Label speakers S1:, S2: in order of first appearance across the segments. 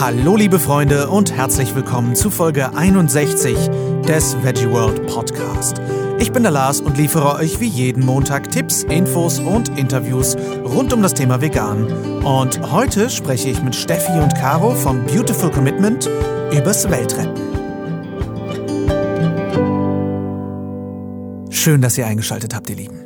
S1: Hallo liebe Freunde und herzlich willkommen zu Folge 61 des Veggie World Podcast. Ich bin der Lars und liefere euch wie jeden Montag Tipps, Infos und Interviews rund um das Thema Vegan. Und heute spreche ich mit Steffi und Caro vom Beautiful Commitment übers Weltretten. Schön, dass ihr eingeschaltet habt, ihr Lieben.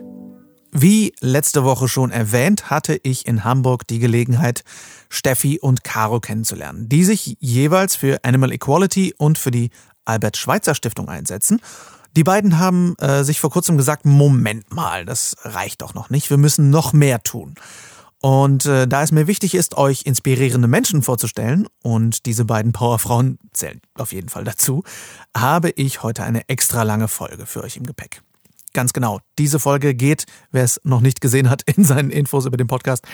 S1: Wie letzte Woche schon erwähnt, hatte ich in Hamburg die Gelegenheit, Steffi und Caro kennenzulernen, die sich jeweils für Animal Equality und für die Albert Schweitzer Stiftung einsetzen. Die beiden haben äh, sich vor kurzem gesagt, Moment mal, das reicht doch noch nicht, wir müssen noch mehr tun. Und äh, da es mir wichtig ist, euch inspirierende Menschen vorzustellen, und diese beiden Powerfrauen zählen auf jeden Fall dazu, habe ich heute eine extra lange Folge für euch im Gepäck. Ganz genau. Diese Folge geht, wer es noch nicht gesehen hat, in seinen Infos über den Podcast,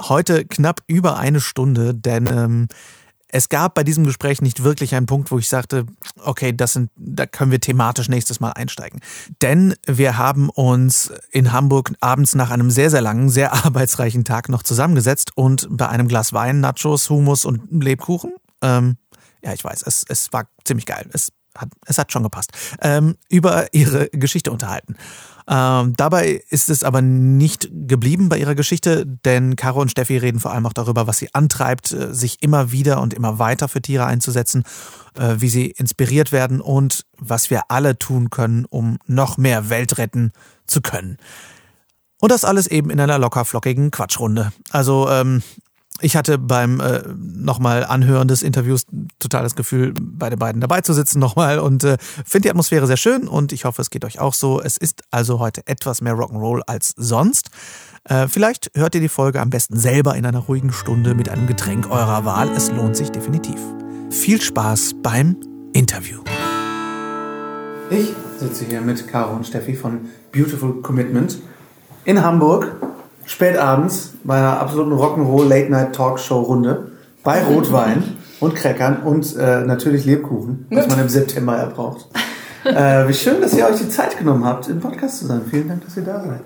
S1: heute knapp über eine Stunde, denn ähm, es gab bei diesem Gespräch nicht wirklich einen Punkt, wo ich sagte, okay, das sind, da können wir thematisch nächstes Mal einsteigen. Denn wir haben uns in Hamburg abends nach einem sehr, sehr langen, sehr arbeitsreichen Tag noch zusammengesetzt und bei einem Glas Wein, Nachos, Hummus und Lebkuchen, ähm, ja, ich weiß, es, es war ziemlich geil. Es hat, es hat schon gepasst, ähm, über ihre Geschichte unterhalten. Ähm, dabei ist es aber nicht geblieben bei ihrer Geschichte, denn Caro und Steffi reden vor allem auch darüber, was sie antreibt, äh, sich immer wieder und immer weiter für Tiere einzusetzen, äh, wie sie inspiriert werden und was wir alle tun können, um noch mehr Welt retten zu können. Und das alles eben in einer locker flockigen Quatschrunde. Also ähm, ich hatte beim äh, nochmal Anhören des Interviews total das Gefühl, bei den beiden dabei zu sitzen nochmal und äh, finde die Atmosphäre sehr schön und ich hoffe, es geht euch auch so. Es ist also heute etwas mehr Rock'n'Roll als sonst. Äh, vielleicht hört ihr die Folge am besten selber in einer ruhigen Stunde mit einem Getränk eurer Wahl. Es lohnt sich definitiv. Viel Spaß beim Interview. Ich sitze hier mit Caro und Steffi von Beautiful Commitment in Hamburg spät abends bei einer absoluten Rock'n'Roll Late Night Talkshow Runde bei Rotwein und Crackern und äh, natürlich Lebkuchen, was man im September ja braucht. Äh, wie schön, dass ihr euch die Zeit genommen habt, im Podcast zu sein. Vielen Dank, dass ihr da seid.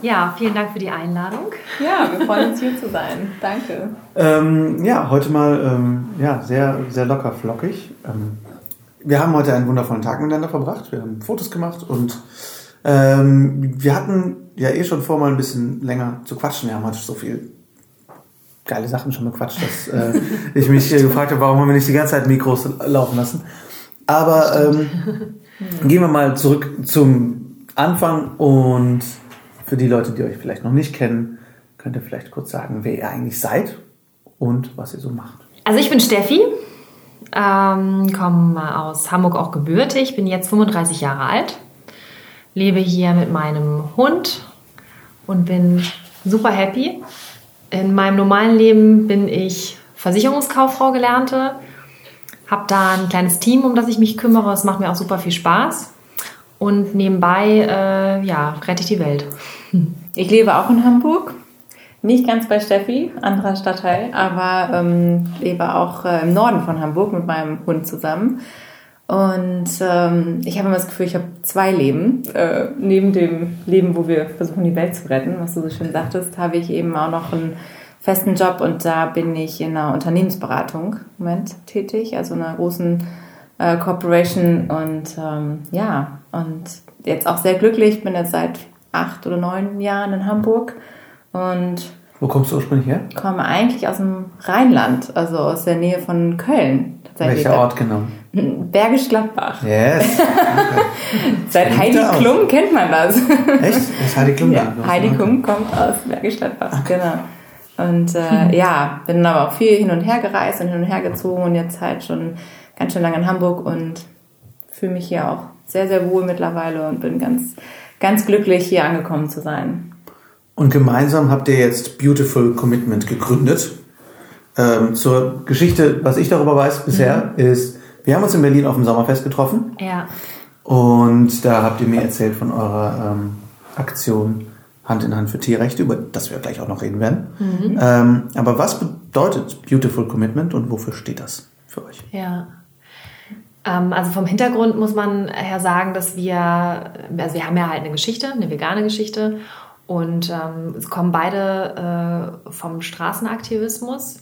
S2: Ja, vielen Dank für die Einladung.
S3: Ja, wir freuen uns hier zu sein. Danke.
S1: Ähm, ja, heute mal ähm, ja, sehr, sehr locker flockig. Ähm, wir haben heute einen wundervollen Tag miteinander verbracht. Wir haben Fotos gemacht und ähm, wir hatten ja eh schon vor, mal ein bisschen länger zu quatschen. Wir haben heute so viel geile Sachen schon bequatscht, dass äh, ich mich hier gefragt habe, warum haben wir nicht die ganze Zeit Mikros laufen lassen. Aber ähm, gehen wir mal zurück zum Anfang und für die Leute, die euch vielleicht noch nicht kennen, könnt ihr vielleicht kurz sagen, wer ihr eigentlich seid und was ihr so macht.
S2: Also ich bin Steffi, ähm, komme aus Hamburg auch gebürtig, bin jetzt 35 Jahre alt lebe hier mit meinem Hund und bin super happy. In meinem normalen Leben bin ich Versicherungskauffrau gelernte, habe da ein kleines Team, um das ich mich kümmere. Es macht mir auch super viel Spaß. Und nebenbei, äh, ja, rette ich die Welt.
S3: Ich lebe auch in Hamburg. Nicht ganz bei Steffi, anderer Stadtteil, aber ähm, lebe auch äh, im Norden von Hamburg mit meinem Hund zusammen. Und ähm, ich habe immer das Gefühl, ich habe zwei Leben. Äh, neben dem Leben, wo wir versuchen, die Welt zu retten, was du so schön sagtest, habe ich eben auch noch einen festen Job und da bin ich in einer Unternehmensberatung im Moment tätig, also einer großen äh, Corporation und ähm, ja, und jetzt auch sehr glücklich, bin jetzt seit acht oder neun Jahren in Hamburg und
S1: wo kommst du ursprünglich her?
S3: Ich komme eigentlich aus dem Rheinland, also aus der Nähe von Köln.
S1: Welcher Ort genau?
S3: Bergisch Gladbach.
S1: Yes.
S3: Okay. Seit Heidi Klum kennt man das.
S1: Echt? Das Heidi Klum?
S3: Ja, Heidi Klum kommt aus Bergisch Gladbach, okay. genau. Und äh, ja, bin aber auch viel hin und her gereist und hin und her gezogen und jetzt halt schon ganz schön lange in Hamburg und fühle mich hier auch sehr, sehr wohl mittlerweile und bin ganz, ganz glücklich, hier angekommen zu sein.
S1: Und gemeinsam habt ihr jetzt Beautiful Commitment gegründet. Ähm, zur Geschichte, was ich darüber weiß bisher, mhm. ist, wir haben uns in Berlin auf dem Sommerfest getroffen.
S2: Ja.
S1: Und da habt ihr mir erzählt von eurer ähm, Aktion Hand in Hand für Tierrechte, über das wir gleich auch noch reden werden. Mhm. Ähm, aber was bedeutet Beautiful Commitment und wofür steht das für euch?
S2: Ja. Ähm, also vom Hintergrund muss man her sagen, dass wir, also wir haben ja halt eine Geschichte, eine vegane Geschichte und ähm, kommen beide äh, vom Straßenaktivismus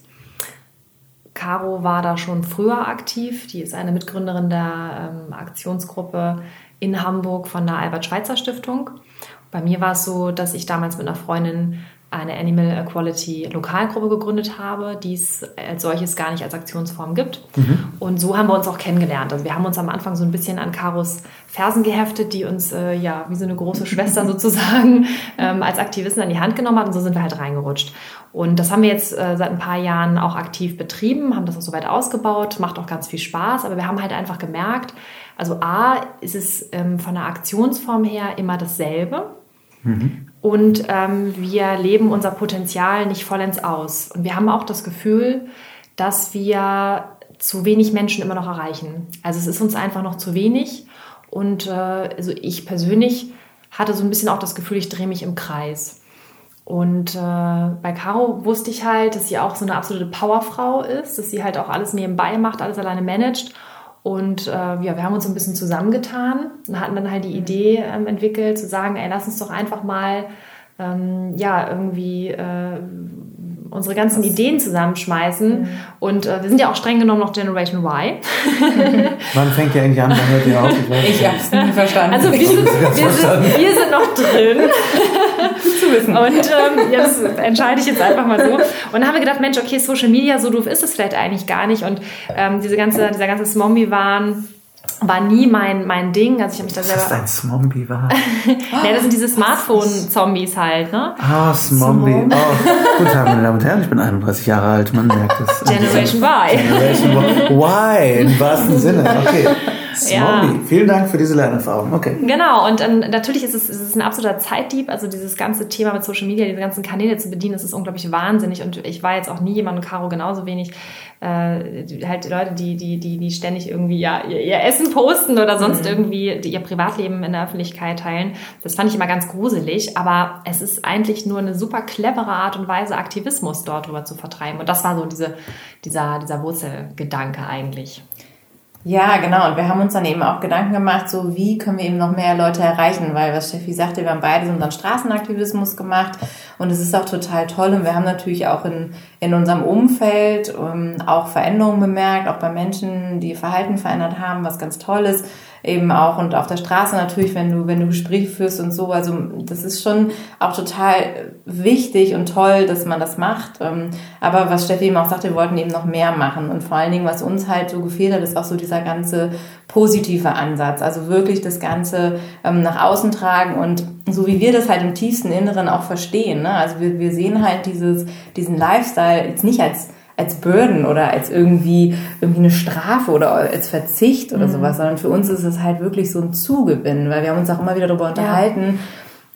S2: Caro war da schon früher aktiv. Die ist eine Mitgründerin der ähm, Aktionsgruppe in Hamburg von der Albert-Schweitzer-Stiftung. Bei mir war es so, dass ich damals mit einer Freundin eine Animal Equality Lokalgruppe gegründet habe, die es als solches gar nicht als Aktionsform gibt. Mhm. Und so haben wir uns auch kennengelernt. Also wir haben uns am Anfang so ein bisschen an Karos Fersen geheftet, die uns äh, ja wie so eine große Schwester sozusagen ähm, als Aktivisten an die Hand genommen hat und so sind wir halt reingerutscht. Und das haben wir jetzt äh, seit ein paar Jahren auch aktiv betrieben, haben das auch soweit ausgebaut, macht auch ganz viel Spaß, aber wir haben halt einfach gemerkt, also A ist es ähm, von der Aktionsform her immer dasselbe. Mhm. Und ähm, wir leben unser Potenzial nicht vollends aus. Und wir haben auch das Gefühl, dass wir zu wenig Menschen immer noch erreichen. Also es ist uns einfach noch zu wenig. Und äh, also ich persönlich hatte so ein bisschen auch das Gefühl, ich drehe mich im Kreis. Und äh, bei Caro wusste ich halt, dass sie auch so eine absolute Powerfrau ist, dass sie halt auch alles nebenbei macht, alles alleine managt und äh, ja, wir haben uns ein bisschen zusammengetan und hatten dann halt die Idee ähm, entwickelt, zu sagen, ey, lass uns doch einfach mal ähm, ja, irgendwie äh, unsere ganzen das Ideen zusammenschmeißen. Mhm. Und äh, wir sind ja auch streng genommen noch Generation Y.
S4: Wann fängt ihr eigentlich an? Wann hört ihr auf?
S3: Ich, ich hab's nie verstanden.
S2: Also wir sind, wir, sind, wir sind noch drin. wissen. Und ähm, ja, das entscheide ich jetzt einfach mal so. Und dann haben wir gedacht, Mensch, okay, Social Media, so doof ist es vielleicht eigentlich gar nicht. Und ähm, diese ganze, dieser ganze Smombi-Wahn war nie mein, mein Ding. Also ich habe mich da selber.
S4: Was ist ein Zombie war?
S2: ja, das sind diese Smartphone-Zombies halt, ne?
S4: Ah, Zombie. Oh. Guten Tag, meine Damen und Herren, ich bin 31 Jahre alt, man merkt es.
S2: Generation Y.
S4: Generation Y, im wahrsten Sinne. Okay. Ja. Vielen Dank für diese Lernerfahrung. Okay.
S2: Genau, und ähm, natürlich ist es, ist es ein absoluter Zeitdieb. Also dieses ganze Thema mit Social Media, diese ganzen Kanäle zu bedienen, das ist unglaublich wahnsinnig. Und ich war jetzt auch nie jemand, und Caro genauso wenig, äh, halt Leute, die, die, die, die ständig irgendwie ja, ihr, ihr Essen posten oder sonst mhm. irgendwie die, ihr Privatleben in der Öffentlichkeit teilen. Das fand ich immer ganz gruselig, aber es ist eigentlich nur eine super clevere Art und Weise, Aktivismus dort drüber zu vertreiben. Und das war so diese, dieser, dieser Wurzelgedanke eigentlich.
S3: Ja, genau. Und wir haben uns dann eben auch Gedanken gemacht, so wie können wir eben noch mehr Leute erreichen, weil was Steffi sagte, wir haben beide so unseren Straßenaktivismus gemacht und es ist auch total toll und wir haben natürlich auch in, in unserem Umfeld um, ähm, auch Veränderungen bemerkt, auch bei Menschen, die Verhalten verändert haben, was ganz toll ist eben auch und auf der Straße natürlich, wenn du, wenn du Gespräche führst und so. Also das ist schon auch total wichtig und toll, dass man das macht. Ähm, aber was Steffi eben auch sagte, wir wollten eben noch mehr machen. Und vor allen Dingen, was uns halt so gefehlt hat, ist auch so dieser ganze positive Ansatz. Also wirklich das Ganze ähm, nach außen tragen und so wie wir das halt im tiefsten Inneren auch verstehen. Ne? Also wir, wir sehen halt dieses, diesen Lifestyle jetzt nicht als als Burden oder als irgendwie, irgendwie eine Strafe oder als Verzicht oder mhm. sowas, sondern für uns ist es halt wirklich so ein Zugewinn, weil wir haben uns auch immer wieder darüber unterhalten,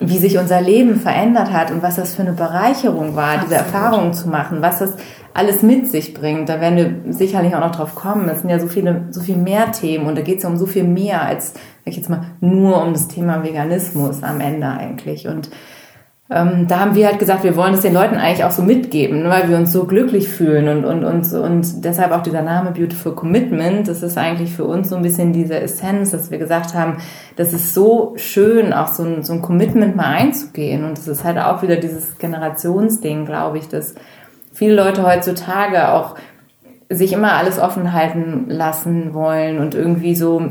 S3: ja. wie sich unser Leben verändert hat und was das für eine Bereicherung war, Absolut. diese Erfahrungen zu machen, was das alles mit sich bringt. Da werden wir sicherlich auch noch drauf kommen. Es sind ja so viele, so viel mehr Themen und da geht es ja um so viel mehr als, sag ich jetzt mal, nur um das Thema Veganismus am Ende eigentlich. Und ähm, da haben wir halt gesagt, wir wollen es den Leuten eigentlich auch so mitgeben, ne, weil wir uns so glücklich fühlen und, und, und, und deshalb auch dieser Name Beautiful Commitment. Das ist eigentlich für uns so ein bisschen diese Essenz, dass wir gesagt haben, das ist so schön, auch so ein, so ein Commitment mal einzugehen. Und das ist halt auch wieder dieses Generationsding, glaube ich, dass viele Leute heutzutage auch sich immer alles offen halten lassen wollen und irgendwie so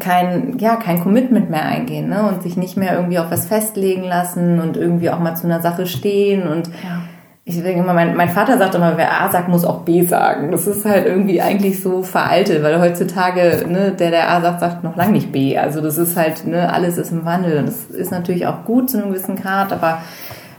S3: kein, ja, kein Commitment mehr eingehen ne? und sich nicht mehr irgendwie auf was festlegen lassen und irgendwie auch mal zu einer Sache stehen und ja. ich denke immer, mein, mein Vater sagt immer, wer A sagt, muss auch B sagen. Das ist halt irgendwie eigentlich so veraltet, weil heutzutage, ne, der, der A sagt, sagt noch lange nicht B. Also das ist halt, ne, alles ist im Wandel und das ist natürlich auch gut zu einem gewissen Grad, aber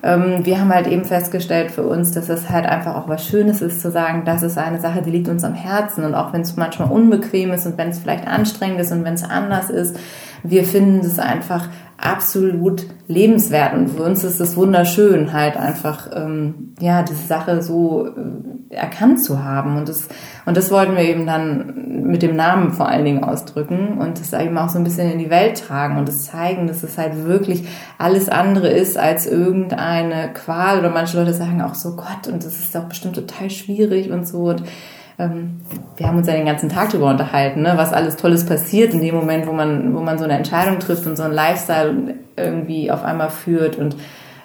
S3: ähm, wir haben halt eben festgestellt für uns, dass es halt einfach auch was Schönes ist zu sagen, das ist eine Sache, die liegt uns am Herzen. Und auch wenn es manchmal unbequem ist und wenn es vielleicht anstrengend ist und wenn es anders ist, wir finden es einfach absolut lebenswert. Und für uns ist es wunderschön, halt einfach ähm, ja diese Sache so äh, erkannt zu haben. Und das und das wollten wir eben dann mit dem Namen vor allen Dingen ausdrücken und das eben auch so ein bisschen in die Welt tragen und das zeigen, dass es halt wirklich alles andere ist als irgendeine Qual. Oder manche Leute sagen auch so Gott und das ist doch bestimmt total schwierig und so. Und ähm, wir haben uns ja den ganzen Tag darüber unterhalten, ne, was alles Tolles passiert in dem Moment, wo man, wo man so eine Entscheidung trifft und so einen Lifestyle irgendwie auf einmal führt und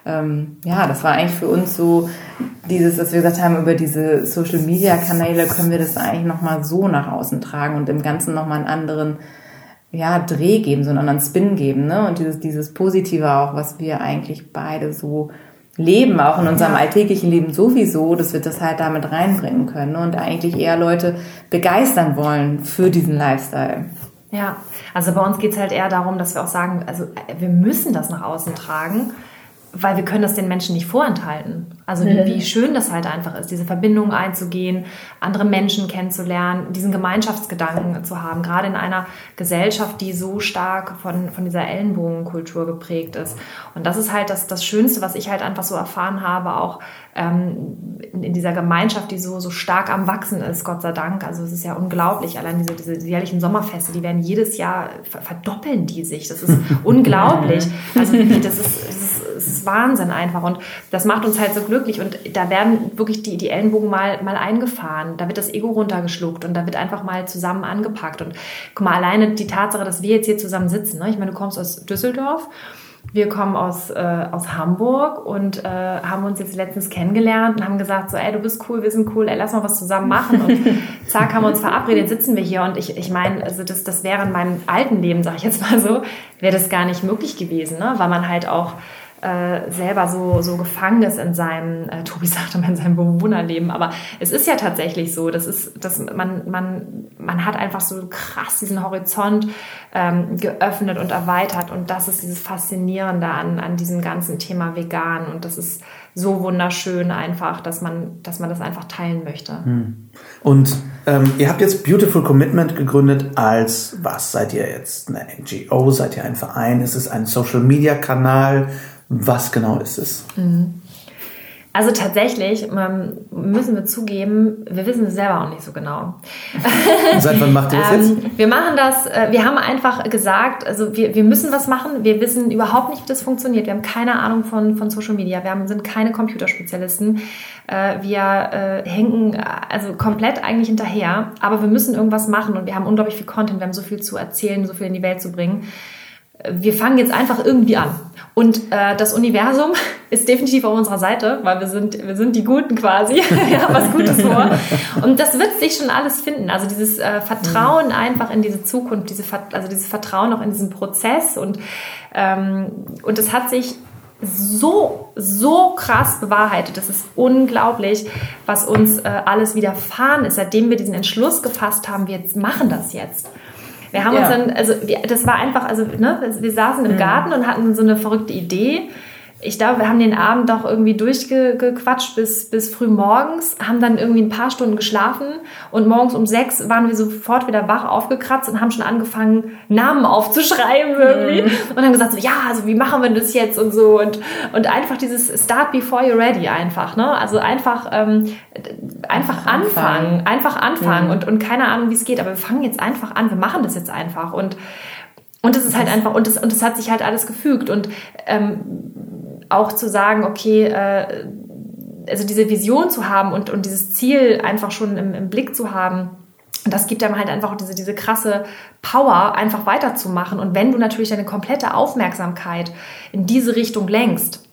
S3: ähm, ja, das war eigentlich für uns so dieses, dass wir gesagt haben, über diese Social-Media-Kanäle können wir das eigentlich nochmal so nach außen tragen und im Ganzen nochmal einen anderen ja, Dreh geben, so einen anderen Spin geben. Ne? Und dieses, dieses Positive auch, was wir eigentlich beide so leben, auch in unserem alltäglichen Leben sowieso, dass wir das halt damit reinbringen können ne? und eigentlich eher Leute begeistern wollen für diesen Lifestyle.
S2: Ja, also bei uns geht es halt eher darum, dass wir auch sagen, also wir müssen das nach außen tragen weil wir können das den Menschen nicht vorenthalten. Also wie, wie, schön das halt einfach ist, diese Verbindung einzugehen, andere Menschen kennenzulernen, diesen Gemeinschaftsgedanken zu haben, gerade in einer Gesellschaft, die so stark von, von dieser Ellenbogenkultur geprägt ist. Und das ist halt das, das Schönste, was ich halt einfach so erfahren habe, auch ähm, in, in, dieser Gemeinschaft, die so, so stark am Wachsen ist, Gott sei Dank. Also es ist ja unglaublich, allein diese, diese jährlichen Sommerfeste, die werden jedes Jahr, verdoppeln die sich. Das ist unglaublich. Also das ist, das ist es ist Wahnsinn einfach. Und das macht uns halt so glücklich. Und da werden wirklich die, die Ellenbogen mal, mal eingefahren. Da wird das Ego runtergeschluckt und da wird einfach mal zusammen angepackt. Und guck mal, alleine die Tatsache, dass wir jetzt hier zusammen sitzen. Ne? Ich meine, du kommst aus Düsseldorf. Wir kommen aus, äh, aus Hamburg und äh, haben uns jetzt letztens kennengelernt und haben gesagt, so, ey, du bist cool, wir sind cool, ey, lass mal was zusammen machen. Und zack, haben wir uns verabredet, sitzen wir hier. Und ich, ich meine, also das, das wäre in meinem alten Leben, sag ich jetzt mal so, wäre das gar nicht möglich gewesen, ne? weil man halt auch äh, selber so, so gefangen ist in seinem, äh, Tobi sagte mal, in seinem Bewohnerleben. Aber es ist ja tatsächlich so, das ist, dass man, man, man hat einfach so krass diesen Horizont ähm, geöffnet und erweitert. Und das ist dieses Faszinierende an, an diesem ganzen Thema vegan. Und das ist so wunderschön einfach, dass man, dass man das einfach teilen möchte. Hm.
S4: Und ähm, ihr habt jetzt Beautiful Commitment gegründet als was? Seid ihr jetzt eine NGO? Seid ihr ein Verein? Ist es ein Social Media Kanal? Was genau ist es? Mhm.
S2: Also tatsächlich müssen wir zugeben, wir wissen es selber auch nicht so genau.
S4: Seit wann macht ihr das jetzt?
S2: Ähm, wir machen das, äh, wir haben einfach gesagt, also wir, wir müssen was machen. Wir wissen überhaupt nicht, wie das funktioniert. Wir haben keine Ahnung von, von Social Media. Wir haben, sind keine Computerspezialisten. Äh, wir äh, hängen also komplett eigentlich hinterher. Aber wir müssen irgendwas machen und wir haben unglaublich viel Content. Wir haben so viel zu erzählen, so viel in die Welt zu bringen. Wir fangen jetzt einfach irgendwie an. Und äh, das Universum ist definitiv auf unserer Seite, weil wir sind, wir sind die Guten quasi. wir haben was Gutes vor. Und das wird sich schon alles finden. Also dieses äh, Vertrauen mhm. einfach in diese Zukunft, diese, also dieses Vertrauen auch in diesen Prozess. Und, ähm, und es hat sich so, so krass bewahrheitet. Das ist unglaublich, was uns äh, alles widerfahren ist, seitdem wir diesen Entschluss gefasst haben, wir machen das jetzt. Wir haben ja. uns dann, also wir, das war einfach, also ne, wir saßen im mhm. Garten und hatten so eine verrückte Idee ich glaube, wir haben den Abend doch irgendwie durchgequatscht bis, bis früh morgens, haben dann irgendwie ein paar Stunden geschlafen und morgens um sechs waren wir sofort wieder wach aufgekratzt und haben schon angefangen, Namen aufzuschreiben irgendwie mhm. und haben gesagt, so, ja, also wie machen wir das jetzt und so und, und einfach dieses Start before you're ready einfach, ne? Also einfach, ähm, einfach anfangen, einfach anfangen mhm. und, und keine Ahnung, wie es geht, aber wir fangen jetzt einfach an, wir machen das jetzt einfach und und das ist halt einfach, und das, und das hat sich halt alles gefügt. Und ähm, auch zu sagen, okay, äh, also diese Vision zu haben und, und dieses Ziel einfach schon im, im Blick zu haben, das gibt einem halt einfach diese, diese krasse Power, einfach weiterzumachen. Und wenn du natürlich deine komplette Aufmerksamkeit in diese Richtung lenkst,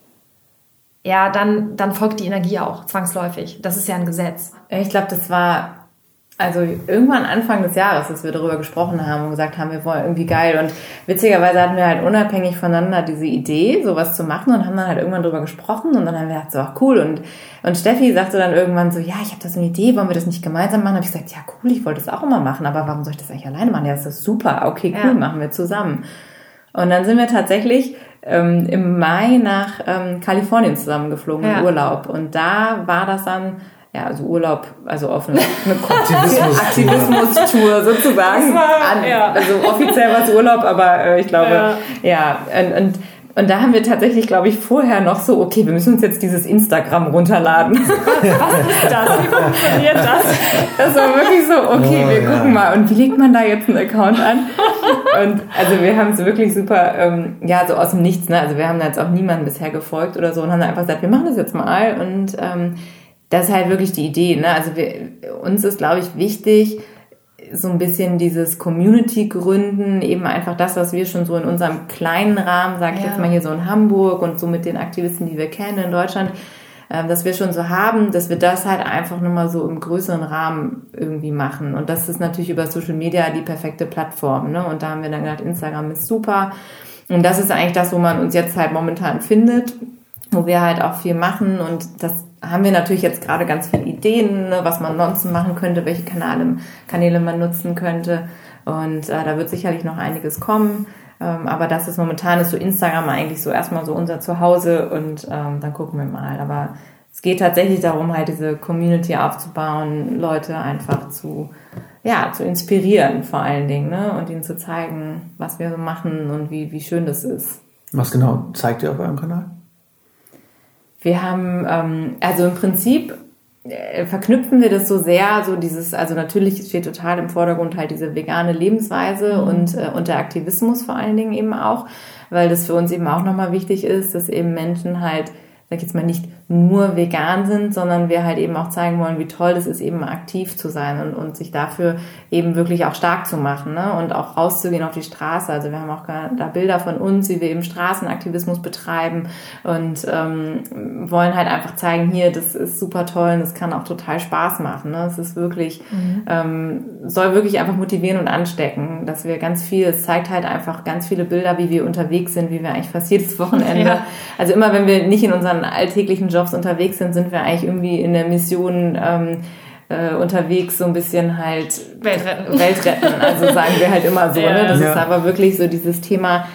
S2: ja, dann, dann folgt die Energie auch zwangsläufig. Das ist ja ein Gesetz.
S3: Ich glaube, das war also irgendwann Anfang des Jahres, dass wir darüber gesprochen haben und gesagt haben, wir wollen irgendwie geil. Und witzigerweise hatten wir halt unabhängig voneinander diese Idee, sowas zu machen und haben dann halt irgendwann darüber gesprochen und dann haben wir gesagt, so, ach cool. Und, und Steffi sagte dann irgendwann so, ja, ich habe das eine Idee, wollen wir das nicht gemeinsam machen? Habe ich gesagt, ja cool, ich wollte das auch immer machen, aber warum soll ich das eigentlich alleine machen? Ja, das ist super, okay, cool, ja. machen wir zusammen. Und dann sind wir tatsächlich ähm, im Mai nach ähm, Kalifornien zusammengeflogen ja. im Urlaub. Und da war das dann ja, also Urlaub, also auf eine, eine Aktivismus-Tour sozusagen. War, ja. Also offiziell war es Urlaub, aber äh, ich glaube, ja, ja und, und und da haben wir tatsächlich, glaube ich, vorher noch so, okay, wir müssen uns jetzt dieses Instagram runterladen. Was ist das? Wie funktioniert das? Das war wirklich so, okay, oh, wir ja. gucken mal. Und wie legt man da jetzt einen Account an? Und also wir haben es wirklich super, ähm, ja, so aus dem Nichts, ne? Also wir haben da jetzt auch niemanden bisher gefolgt oder so und haben einfach gesagt, wir machen das jetzt mal. Und ähm, das ist halt wirklich die Idee. Ne? Also wir, uns ist, glaube ich, wichtig, so ein bisschen dieses Community gründen, eben einfach das, was wir schon so in unserem kleinen Rahmen, sag ich
S2: Ja.
S3: jetzt mal hier so in Hamburg und so mit den Aktivisten, die wir kennen in Deutschland, ähm, dass wir schon so haben, dass wir das halt einfach nur mal so im größeren Rahmen irgendwie machen. Und das ist natürlich über Social Media die perfekte Plattform. Ne? Und da haben wir dann gedacht, Instagram ist super. Und das ist eigentlich das, wo man uns jetzt halt momentan findet, wo wir halt auch viel machen. Und das haben wir natürlich jetzt gerade ganz viele Ideen, ne, was man sonst machen könnte, welche Kanäle, Kanäle man nutzen könnte. Und äh, da wird sicherlich noch einiges kommen. Ähm, aber das ist momentan ist so Instagram eigentlich so erstmal so unser Zuhause und ähm, dann gucken wir mal. Aber es geht tatsächlich darum, halt diese Community aufzubauen, Leute einfach zu, ja, zu inspirieren vor allen Dingen, ne? Und ihnen zu zeigen, was wir so machen und wie, wie schön das ist.
S4: Was genau zeigt ihr auf eurem Kanal?
S3: Wir haben, ähm, also im Prinzip äh, verknüpfen wir das so sehr, so dieses, also natürlich steht total im Vordergrund halt diese vegane Lebensweise und, äh, und der Aktivismus vor allen Dingen eben auch, weil das für uns eben auch nochmal wichtig ist, dass eben Menschen halt, sag ich jetzt mal, nicht nur vegan sind, sondern wir halt eben auch zeigen wollen, wie toll es ist, eben aktiv zu sein und, und sich dafür eben wirklich auch stark zu machen ne? und auch rauszugehen auf die Straße. Also wir haben auch da Bilder von uns, wie wir eben Straßenaktivismus betreiben und ähm, wollen halt einfach zeigen, hier, das ist super toll und das kann auch total Spaß machen. Ne? Es ist wirklich, ähm, soll wirklich einfach motivieren und anstecken, dass wir ganz viel, es zeigt halt einfach ganz viele Bilder, wie wir unterwegs sind, wie wir eigentlich fast jedes Wochenende,
S2: Ja.
S3: also immer wenn wir nicht in unseren alltäglichen Jobs unterwegs sind, sind wir eigentlich irgendwie in der Mission ähm, äh, unterwegs, so ein bisschen halt
S2: Welt retten.
S3: Welt retten. Also sagen wir halt immer so.
S2: Ja.
S3: Ne? Das
S4: Ja.
S3: ist aber wirklich so dieses Thema,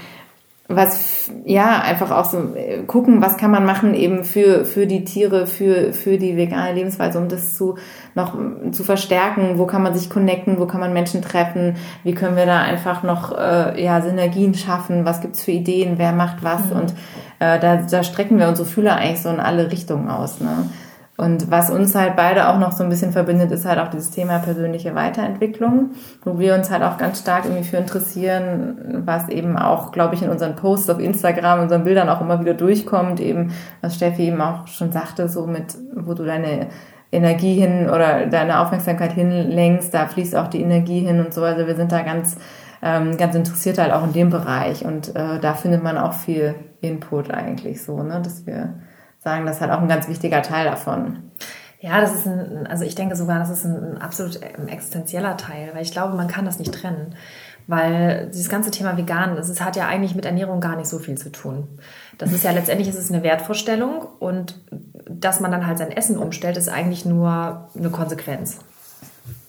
S3: was ja einfach auch so äh, gucken, was kann man machen eben für für die Tiere, für für die vegane Lebensweise, um das zu noch mm, zu verstärken. Wo kann man sich connecten? Wo kann man Menschen treffen? Wie können wir da einfach noch äh, ja Synergien schaffen? Was gibt's für Ideen? Wer macht was? Und äh, da da strecken wir unsere Fühler eigentlich so in alle Richtungen aus. Ne? Und was uns halt beide auch noch so ein bisschen verbindet, ist halt auch dieses Thema persönliche Weiterentwicklung, wo wir uns halt auch ganz stark irgendwie für interessieren, was eben auch, glaube ich, in unseren Posts auf Instagram, in unseren Bildern auch immer wieder durchkommt, eben, was Steffi eben auch schon sagte, so mit, wo du deine Energie hin oder deine Aufmerksamkeit hinlenkst, da fließt auch die Energie hin und so. Also wir sind da ganz, ähm, ganz interessiert halt auch in dem Bereich und äh, da findet man auch viel Input eigentlich so, ne, dass wir sagen, das ist halt auch ein ganz wichtiger Teil davon.
S2: Ja, das ist ein, also ich denke sogar, das ist ein, ein absolut ähm, existenzieller Teil, weil ich glaube, man kann das nicht trennen. Weil dieses ganze Thema vegan, das ist, hat ja eigentlich mit Ernährung gar nicht so viel zu tun. Das ist ja letztendlich ist es eine Wertvorstellung und dass man dann halt sein Essen umstellt, ist eigentlich nur eine Konsequenz.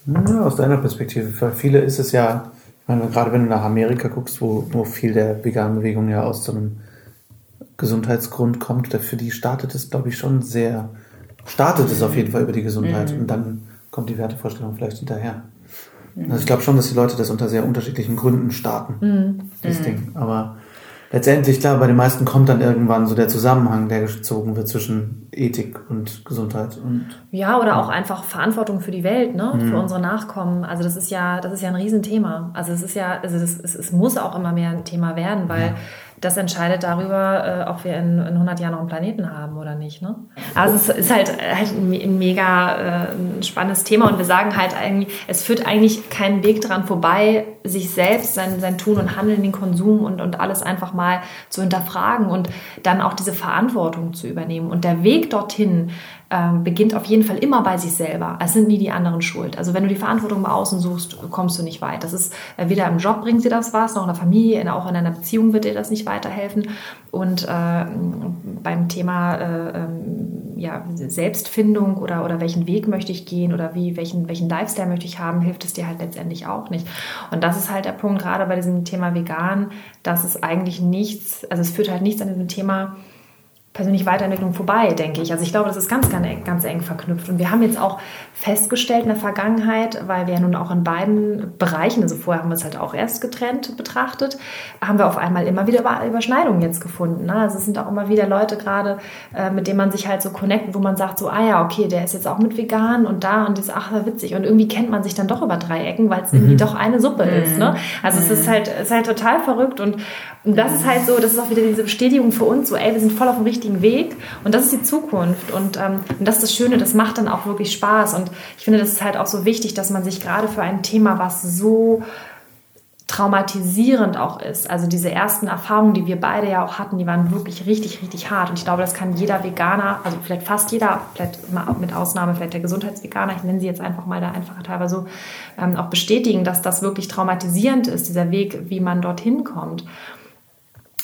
S4: Ja, aus deiner Perspektive. Für viele ist es ja, ich meine, gerade wenn du nach Amerika guckst, wo, wo viel der veganen Bewegung ja aus so einem Gesundheitsgrund kommt, für die startet es, glaube ich, schon sehr, startet es auf jeden Fall über die Gesundheit und dann kommt die Wertevorstellung vielleicht hinterher. Also ich glaube schon, dass die Leute das unter sehr unterschiedlichen Gründen starten, das Ding. Aber letztendlich, klar, bei den meisten kommt dann irgendwann so der Zusammenhang, der gezogen wird zwischen Ethik und Gesundheit und
S2: Ja, oder auch einfach Verantwortung für die Welt, ne? für unsere Nachkommen. Also das ist ja, das ist ja ein Riesenthema. Also es ist ja, also das, es, es muss auch immer mehr ein Thema werden, weil das entscheidet darüber, äh, ob wir in, in 100 Jahren noch einen Planeten haben oder nicht. Ne? Also es ist halt, halt ein, me- ein mega äh, spannendes Thema und wir sagen halt eigentlich, es führt eigentlich keinen Weg dran vorbei, sich selbst, sein, sein Tun und Handeln, den Konsum und, und alles einfach mal zu hinterfragen und dann auch diese Verantwortung zu übernehmen. Und der Weg dorthin ähm, beginnt auf jeden Fall immer bei sich selber. Es sind nie die anderen schuld. Also wenn du die Verantwortung bei außen suchst, kommst du nicht weit. Das ist äh, weder im Job bringt dir das was, noch in der Familie, auch in einer Beziehung wird dir das nicht weiterhelfen. Und äh, beim Thema äh, ähm, ja, Selbstfindung oder, oder welchen Weg möchte ich gehen oder wie, welchen, welchen Lifestyle möchte ich haben, hilft es dir halt letztendlich auch nicht. Und das ist halt der Punkt, gerade bei diesem Thema vegan, dass es eigentlich nichts, also es führt halt nichts an diesem Thema persönliche Weiterentwicklung vorbei, denke ich. Also ich glaube, das ist ganz, ganz, eng- ganz eng verknüpft. Und wir haben jetzt auch festgestellt in der Vergangenheit, weil wir ja nun auch in beiden Bereichen, also vorher haben wir es halt auch erst getrennt betrachtet, haben wir auf einmal immer wieder Über- Überschneidungen jetzt gefunden. Ne? Also es sind auch immer wieder Leute gerade, äh, mit denen man sich halt so connectet, wo man sagt so, ah ja, okay, der ist jetzt auch mit vegan und da und das, ach, witzig. Und irgendwie kennt man sich dann doch über drei Ecken, weil es irgendwie doch eine Suppe ist. Ne? Also es ist halt, es ist halt total verrückt und, und das ist halt so, das ist auch wieder diese Bestätigung für uns, so, ey, wir sind voll auf dem richtigen Weg und das ist die Zukunft. Und, ähm, und das ist das Schöne, das macht dann auch wirklich Spaß. Und ich finde, das ist halt auch so wichtig, dass man sich gerade für ein Thema, was so traumatisierend auch ist. Also diese ersten Erfahrungen, die wir beide ja auch hatten, die waren wirklich richtig, richtig hart. Und ich glaube, das kann jeder Veganer, also vielleicht fast jeder, vielleicht mit Ausnahme vielleicht der Gesundheitsveganer, ich nenne sie jetzt einfach mal der einfache Teil, so, ähm, auch bestätigen, dass das wirklich traumatisierend ist, dieser Weg, wie man dorthin kommt.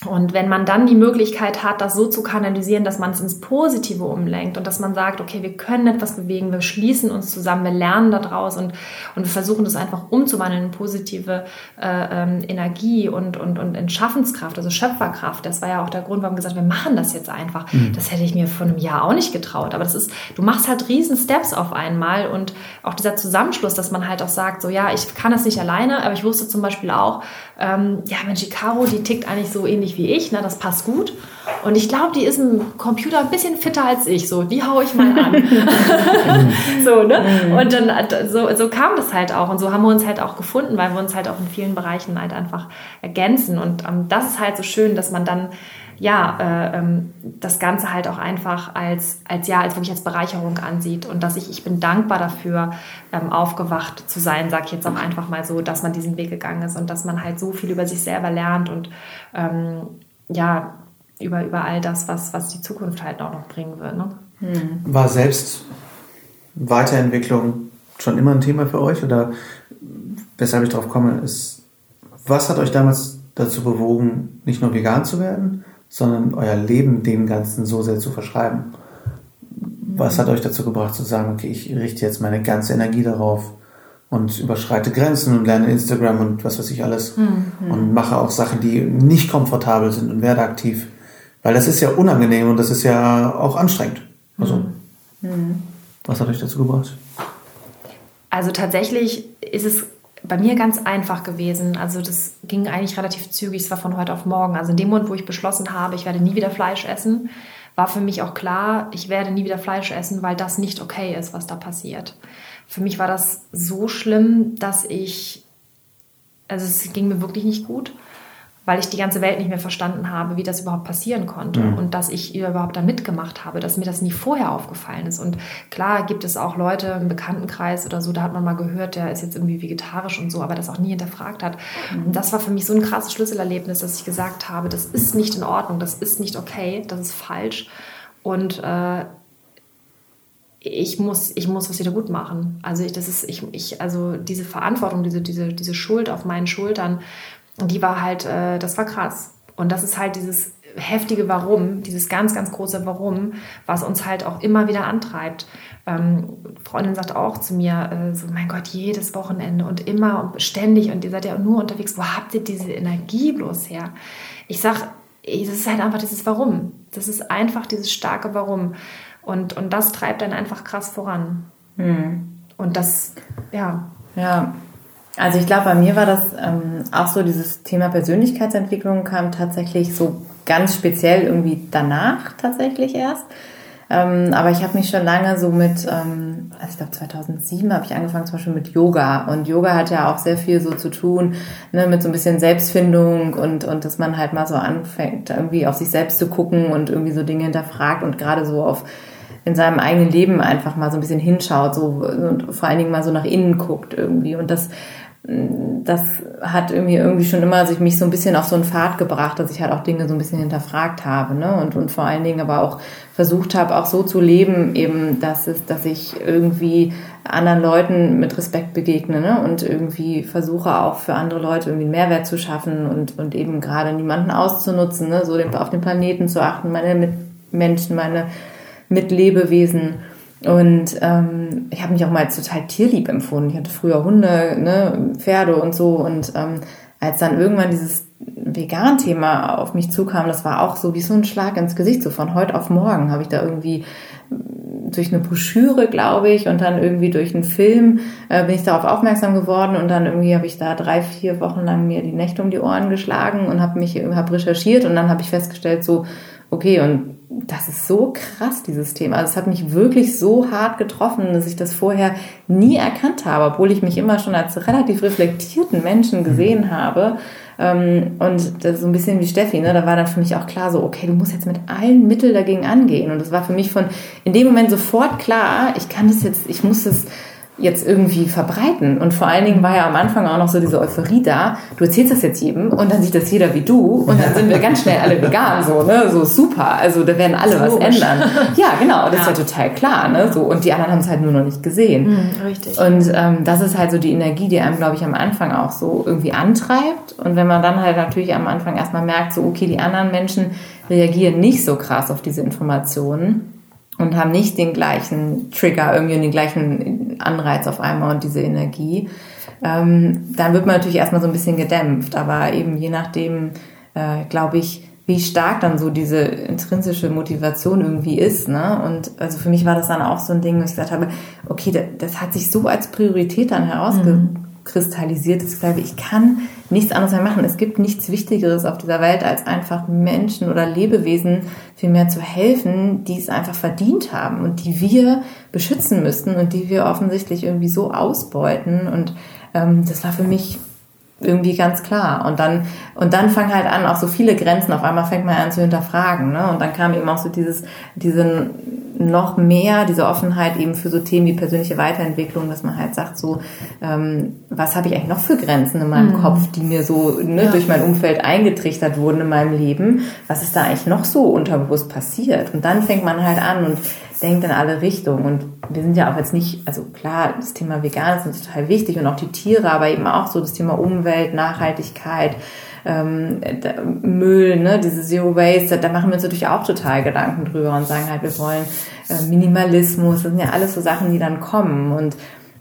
S2: Und wenn man dann die Möglichkeit hat, das so zu kanalisieren, dass man es ins Positive umlenkt und dass man sagt, okay, wir können etwas bewegen, wir schließen uns zusammen, wir lernen daraus und, und wir versuchen das einfach umzuwandeln in positive äh, ähm, Energie und, und, und in Schaffenskraft, also Schöpferkraft. Das war ja auch der Grund, warum wir gesagt haben, wir machen das jetzt einfach. Mhm. Das hätte ich mir vor einem Jahr auch nicht getraut. Aber das ist, du machst halt riesen Steps auf einmal und auch dieser Zusammenschluss, dass man halt auch sagt, so ja, ich kann das nicht alleine, aber ich wusste zum Beispiel auch, ähm, ja, Mensch, die Caro, die tickt eigentlich so ähnlich wie ich, ne, das passt gut. Und ich glaube, die ist im Computer ein bisschen fitter als ich, so, die haue ich mal an. so, ne? Mhm. Und dann, so, so kam das halt auch. Und so haben wir uns halt auch gefunden, weil wir uns halt auch in vielen Bereichen halt einfach ergänzen. Und ähm, das ist halt so schön, dass man dann ja, äh, ähm, das Ganze halt auch einfach als, als ja, als wirklich als Bereicherung ansieht und dass ich, ich bin dankbar dafür, ähm, aufgewacht zu sein, sage ich jetzt auch einfach mal so, dass man diesen Weg gegangen ist und dass man halt so viel über sich selber lernt und ähm, ja, über, über all das, was, was die Zukunft halt auch noch bringen wird. Ne?
S4: Hm. War selbst Weiterentwicklung schon immer ein Thema für euch oder weshalb ich darauf komme, ist, was hat euch damals dazu bewogen, nicht nur vegan zu werden, sondern euer Leben dem Ganzen so sehr zu verschreiben. Was hat euch dazu gebracht zu sagen, okay, ich richte jetzt meine ganze Energie darauf und überschreite Grenzen und lerne Instagram und was weiß ich alles mhm. und mache auch Sachen, die nicht komfortabel sind und werde aktiv. Weil das ist ja unangenehm und das ist ja auch anstrengend. Also, mhm. was hat euch dazu gebracht?
S2: Also tatsächlich ist es bei mir ganz einfach gewesen. Also das ging eigentlich relativ zügig, es war von heute auf morgen. Also in dem Moment, wo ich beschlossen habe, ich werde nie wieder Fleisch essen, war für mich auch klar, ich werde nie wieder Fleisch essen, weil das nicht okay ist, was da passiert. Für mich war das so schlimm, dass ich, also es ging mir wirklich nicht gut weil ich die ganze Welt nicht mehr verstanden habe, wie das überhaupt passieren konnte mhm. und dass ich überhaupt da mitgemacht habe, dass mir das nie vorher aufgefallen ist. Und klar gibt es auch Leute im Bekanntenkreis oder so, da hat man mal gehört, der ist jetzt irgendwie vegetarisch und so, aber das auch nie hinterfragt hat. Mhm. Und das war für mich so ein krasses Schlüsselerlebnis, dass ich gesagt habe, das ist nicht in Ordnung, das ist nicht okay, das ist falsch. Und äh, ich muss, ich muss was wieder gut machen. Also ich, das ist, ich, ich, also diese Verantwortung, diese, diese, diese Schuld auf meinen Schultern, die war halt, äh, das war krass. Und das ist halt dieses heftige Warum, dieses ganz, ganz große Warum, was uns halt auch immer wieder antreibt. Ähm, Freundin sagt auch zu mir, äh, so, mein Gott, jedes Wochenende und immer und ständig und ihr seid ja nur unterwegs, wo habt ihr diese Energie bloß her? Ich sag, das ist halt einfach dieses Warum. Das ist einfach dieses starke Warum. Und, und das treibt dann einfach krass voran. Hm. Und das, ja.
S3: Ja, also ich glaube, bei mir war das ähm, auch so, dieses Thema Persönlichkeitsentwicklung kam tatsächlich so ganz speziell irgendwie danach tatsächlich erst. Ähm, aber ich habe mich schon lange so mit, ähm, also ich glaube 2007 habe ich angefangen zum Beispiel mit Yoga. Und Yoga hat ja auch sehr viel so zu tun ne, mit so ein bisschen Selbstfindung und, und dass man halt mal so anfängt, irgendwie auf sich selbst zu gucken und irgendwie so Dinge hinterfragt und gerade so auf in seinem eigenen Leben einfach mal so ein bisschen hinschaut, so und vor allen Dingen mal so nach innen guckt irgendwie. Und das das hat irgendwie irgendwie schon immer sich mich so ein bisschen auf so einen Pfad gebracht, dass ich halt auch Dinge so ein bisschen hinterfragt habe, ne? Und, und vor allen Dingen aber auch versucht habe, auch so zu leben, eben, dass es, dass ich irgendwie anderen Leuten mit Respekt begegne, ne? Und irgendwie versuche auch für andere Leute irgendwie einen Mehrwert zu schaffen und, und eben gerade niemanden auszunutzen, ne? So den, auf den Planeten zu achten, meine Mitmenschen, meine Mitlebewesen und ähm, ich habe mich auch mal als total tierlieb empfunden. Ich hatte früher Hunde, ne, Pferde und so. Und ähm, als dann irgendwann dieses Vegan-Thema auf mich zukam, das war auch so wie so ein Schlag ins Gesicht. So von heute auf morgen habe ich da irgendwie mm, durch eine Broschüre, glaube ich, und dann irgendwie durch einen Film äh, bin ich darauf aufmerksam geworden und dann irgendwie habe ich da drei, vier Wochen lang mir die Nächte um die Ohren geschlagen und habe mich habe recherchiert und dann habe ich festgestellt so okay und das ist so krass, dieses Thema. Also es hat mich wirklich so hart getroffen, dass ich das vorher nie erkannt habe, obwohl ich mich immer schon als relativ reflektierten Menschen gesehen habe. Ähm, und das so ein bisschen wie Steffi, ne? da war dann für mich auch klar, so, okay, du musst jetzt mit allen Mitteln dagegen angehen. Und das war für mich von in dem Moment sofort klar, ich kann das jetzt, ich muss das jetzt irgendwie verbreiten. Und vor allen Dingen war ja am Anfang auch noch so diese Euphorie da. Du erzählst das jetzt jedem und dann sieht das jeder wie du und dann sind wir ganz schnell alle vegan, so, ne, so super. Also da werden alle was ändern. Ja, genau, das ja. ist ja total klar, ne, so. Und die anderen haben es halt nur noch nicht gesehen.
S2: Mhm, richtig.
S3: Und ähm, das ist halt so die Energie, die einem, glaube ich, am Anfang auch so irgendwie antreibt. Und wenn man dann halt natürlich am Anfang erstmal merkt, so, okay, die anderen Menschen reagieren nicht so krass auf diese Informationen, und haben nicht den gleichen Trigger irgendwie und den gleichen Anreiz auf einmal und diese Energie, ähm, dann wird man natürlich erstmal so ein bisschen gedämpft. Aber eben je nachdem, äh, glaube ich, wie stark dann so diese intrinsische Motivation irgendwie ist. Ne? Und also für mich war das dann auch so ein Ding, wo ich gesagt habe, okay, das, das hat sich so als Priorität dann mhm kristallisiert, dass ich sage, ich kann nichts anderes mehr machen. Es gibt nichts Wichtigeres auf dieser Welt, als einfach Menschen oder Lebewesen viel mehr zu helfen, die es einfach verdient haben und die wir beschützen müssten und die wir offensichtlich irgendwie so ausbeuten. Und ähm, das war für mich irgendwie ganz klar. Und dann, und dann fangen halt an, auch so viele Grenzen. Auf einmal fängt man an zu hinterfragen. Ne? Und dann kam eben auch so dieses, diese noch mehr, diese Offenheit eben für so Themen wie persönliche Weiterentwicklung, dass man halt sagt, so, ähm, was habe ich eigentlich noch für Grenzen in meinem mhm. Kopf, die mir so ne, ja. durch mein Umfeld eingetrichtert wurden in meinem Leben? Was ist da eigentlich noch so unterbewusst passiert? Und dann fängt man halt an und denkt in alle Richtungen. Und wir sind ja auch jetzt nicht, also klar, das Thema Vegan ist total wichtig und auch die Tiere, aber eben auch so das Thema Umwelt, Nachhaltigkeit, ähm, Müll, ne, diese Zero Waste, da machen wir uns natürlich auch total Gedanken drüber und sagen halt, wir wollen äh, Minimalismus, das sind ja alles so Sachen, die dann kommen. Und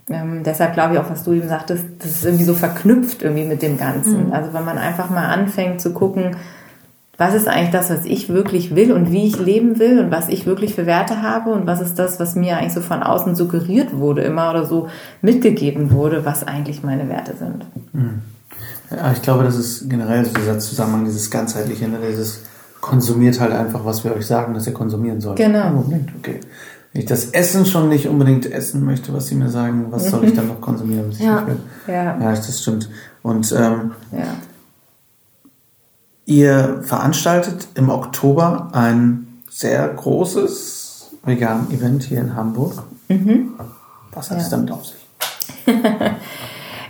S3: ähm, deshalb glaube ich auch, was du eben sagtest, das ist irgendwie so verknüpft irgendwie mit dem Ganzen. Mhm. Also wenn man einfach mal anfängt zu gucken, was ist eigentlich das, was ich wirklich will und wie ich leben will und was ich wirklich für Werte habe und was ist das, was mir eigentlich so von außen suggeriert wurde immer oder so mitgegeben wurde, was eigentlich meine Werte sind.
S4: Ja, ich glaube, das ist generell so dieser Zusammenhang, dieses ganzheitliche, ne, dieses konsumiert halt einfach, was wir euch sagen, dass ihr konsumieren sollt.
S3: Genau.
S4: Okay. Wenn ich das Essen schon nicht unbedingt essen möchte, was sie mir sagen, was soll ich mhm. dann noch konsumieren,
S3: ja. Ja.
S4: ja, das stimmt. Und ähm,
S3: ja.
S4: Ihr veranstaltet im Oktober ein sehr großes Vegan-Event hier in Hamburg.
S3: Mhm.
S4: Was hat ja. es damit auf sich?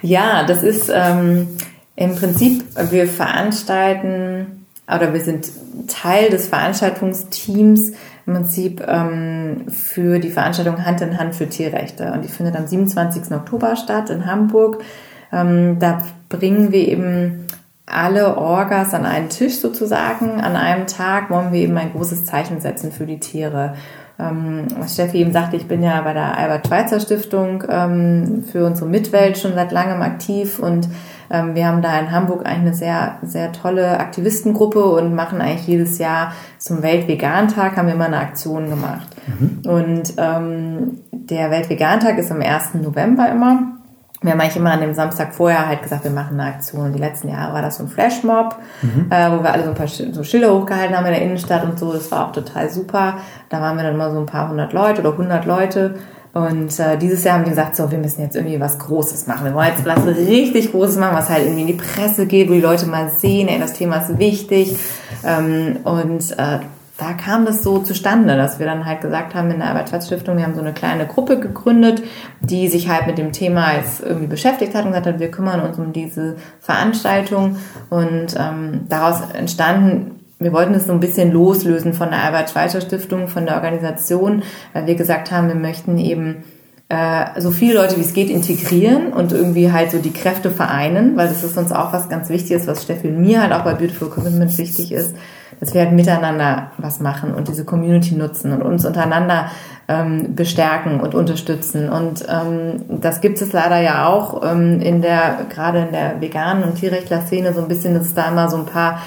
S3: ja, das ist ähm, im Prinzip, wir veranstalten oder wir sind Teil des Veranstaltungsteams im Prinzip ähm, für die Veranstaltung Hand in Hand für Tierrechte. Und die findet am 27. Oktober statt in Hamburg. Ähm, da bringen wir eben alle Orgas an einen Tisch sozusagen. An einem Tag wollen wir eben ein großes Zeichen setzen für die Tiere. Ähm, was Steffi eben sagte, ich bin ja bei der Albert-Schweitzer Stiftung ähm, für unsere Mitwelt schon seit langem aktiv und ähm, wir haben da in Hamburg eigentlich eine sehr, sehr tolle Aktivistengruppe und machen eigentlich jedes Jahr zum Weltvegan-Tag haben wir immer eine Aktion gemacht. Mhm. Und ähm, der Weltvegan-Tag ist am 1. November immer wir haben eigentlich immer an dem Samstag vorher halt gesagt, wir machen eine Aktion. Und die letzten Jahre war das so ein Flashmob, mhm. äh, wo wir alle so ein paar so Schilder hochgehalten haben in der Innenstadt und so. Das war auch total super. Da waren wir dann immer so ein paar hundert Leute oder hundert Leute. Und äh, dieses Jahr haben wir gesagt, so, wir müssen jetzt irgendwie was Großes machen. Wir wollen jetzt was richtig Großes machen, was halt irgendwie in die Presse geht, wo die Leute mal sehen, ey, das Thema ist wichtig. Ähm, und äh, da kam das so zustande, dass wir dann halt gesagt haben in der Arbeitsstiftung, wir haben so eine kleine Gruppe gegründet, die sich halt mit dem Thema jetzt irgendwie beschäftigt hat und gesagt hat, wir kümmern uns um diese Veranstaltung. Und ähm, daraus entstanden wir wollten es so ein bisschen loslösen von der Albert-Schweitzer-Stiftung, von der Organisation, weil wir gesagt haben, wir möchten eben äh, so viele Leute wie es geht integrieren und irgendwie halt so die Kräfte vereinen, weil das ist uns auch was ganz Wichtiges, was Steffi und mir halt auch bei Beautiful Commitment wichtig ist, dass wir halt miteinander was machen und diese Community nutzen und uns untereinander ähm, bestärken und unterstützen. Und ähm, das gibt es leider ja auch ähm, in der, gerade in der veganen und Tierrechtler-Szene so ein bisschen, dass es da immer so ein paar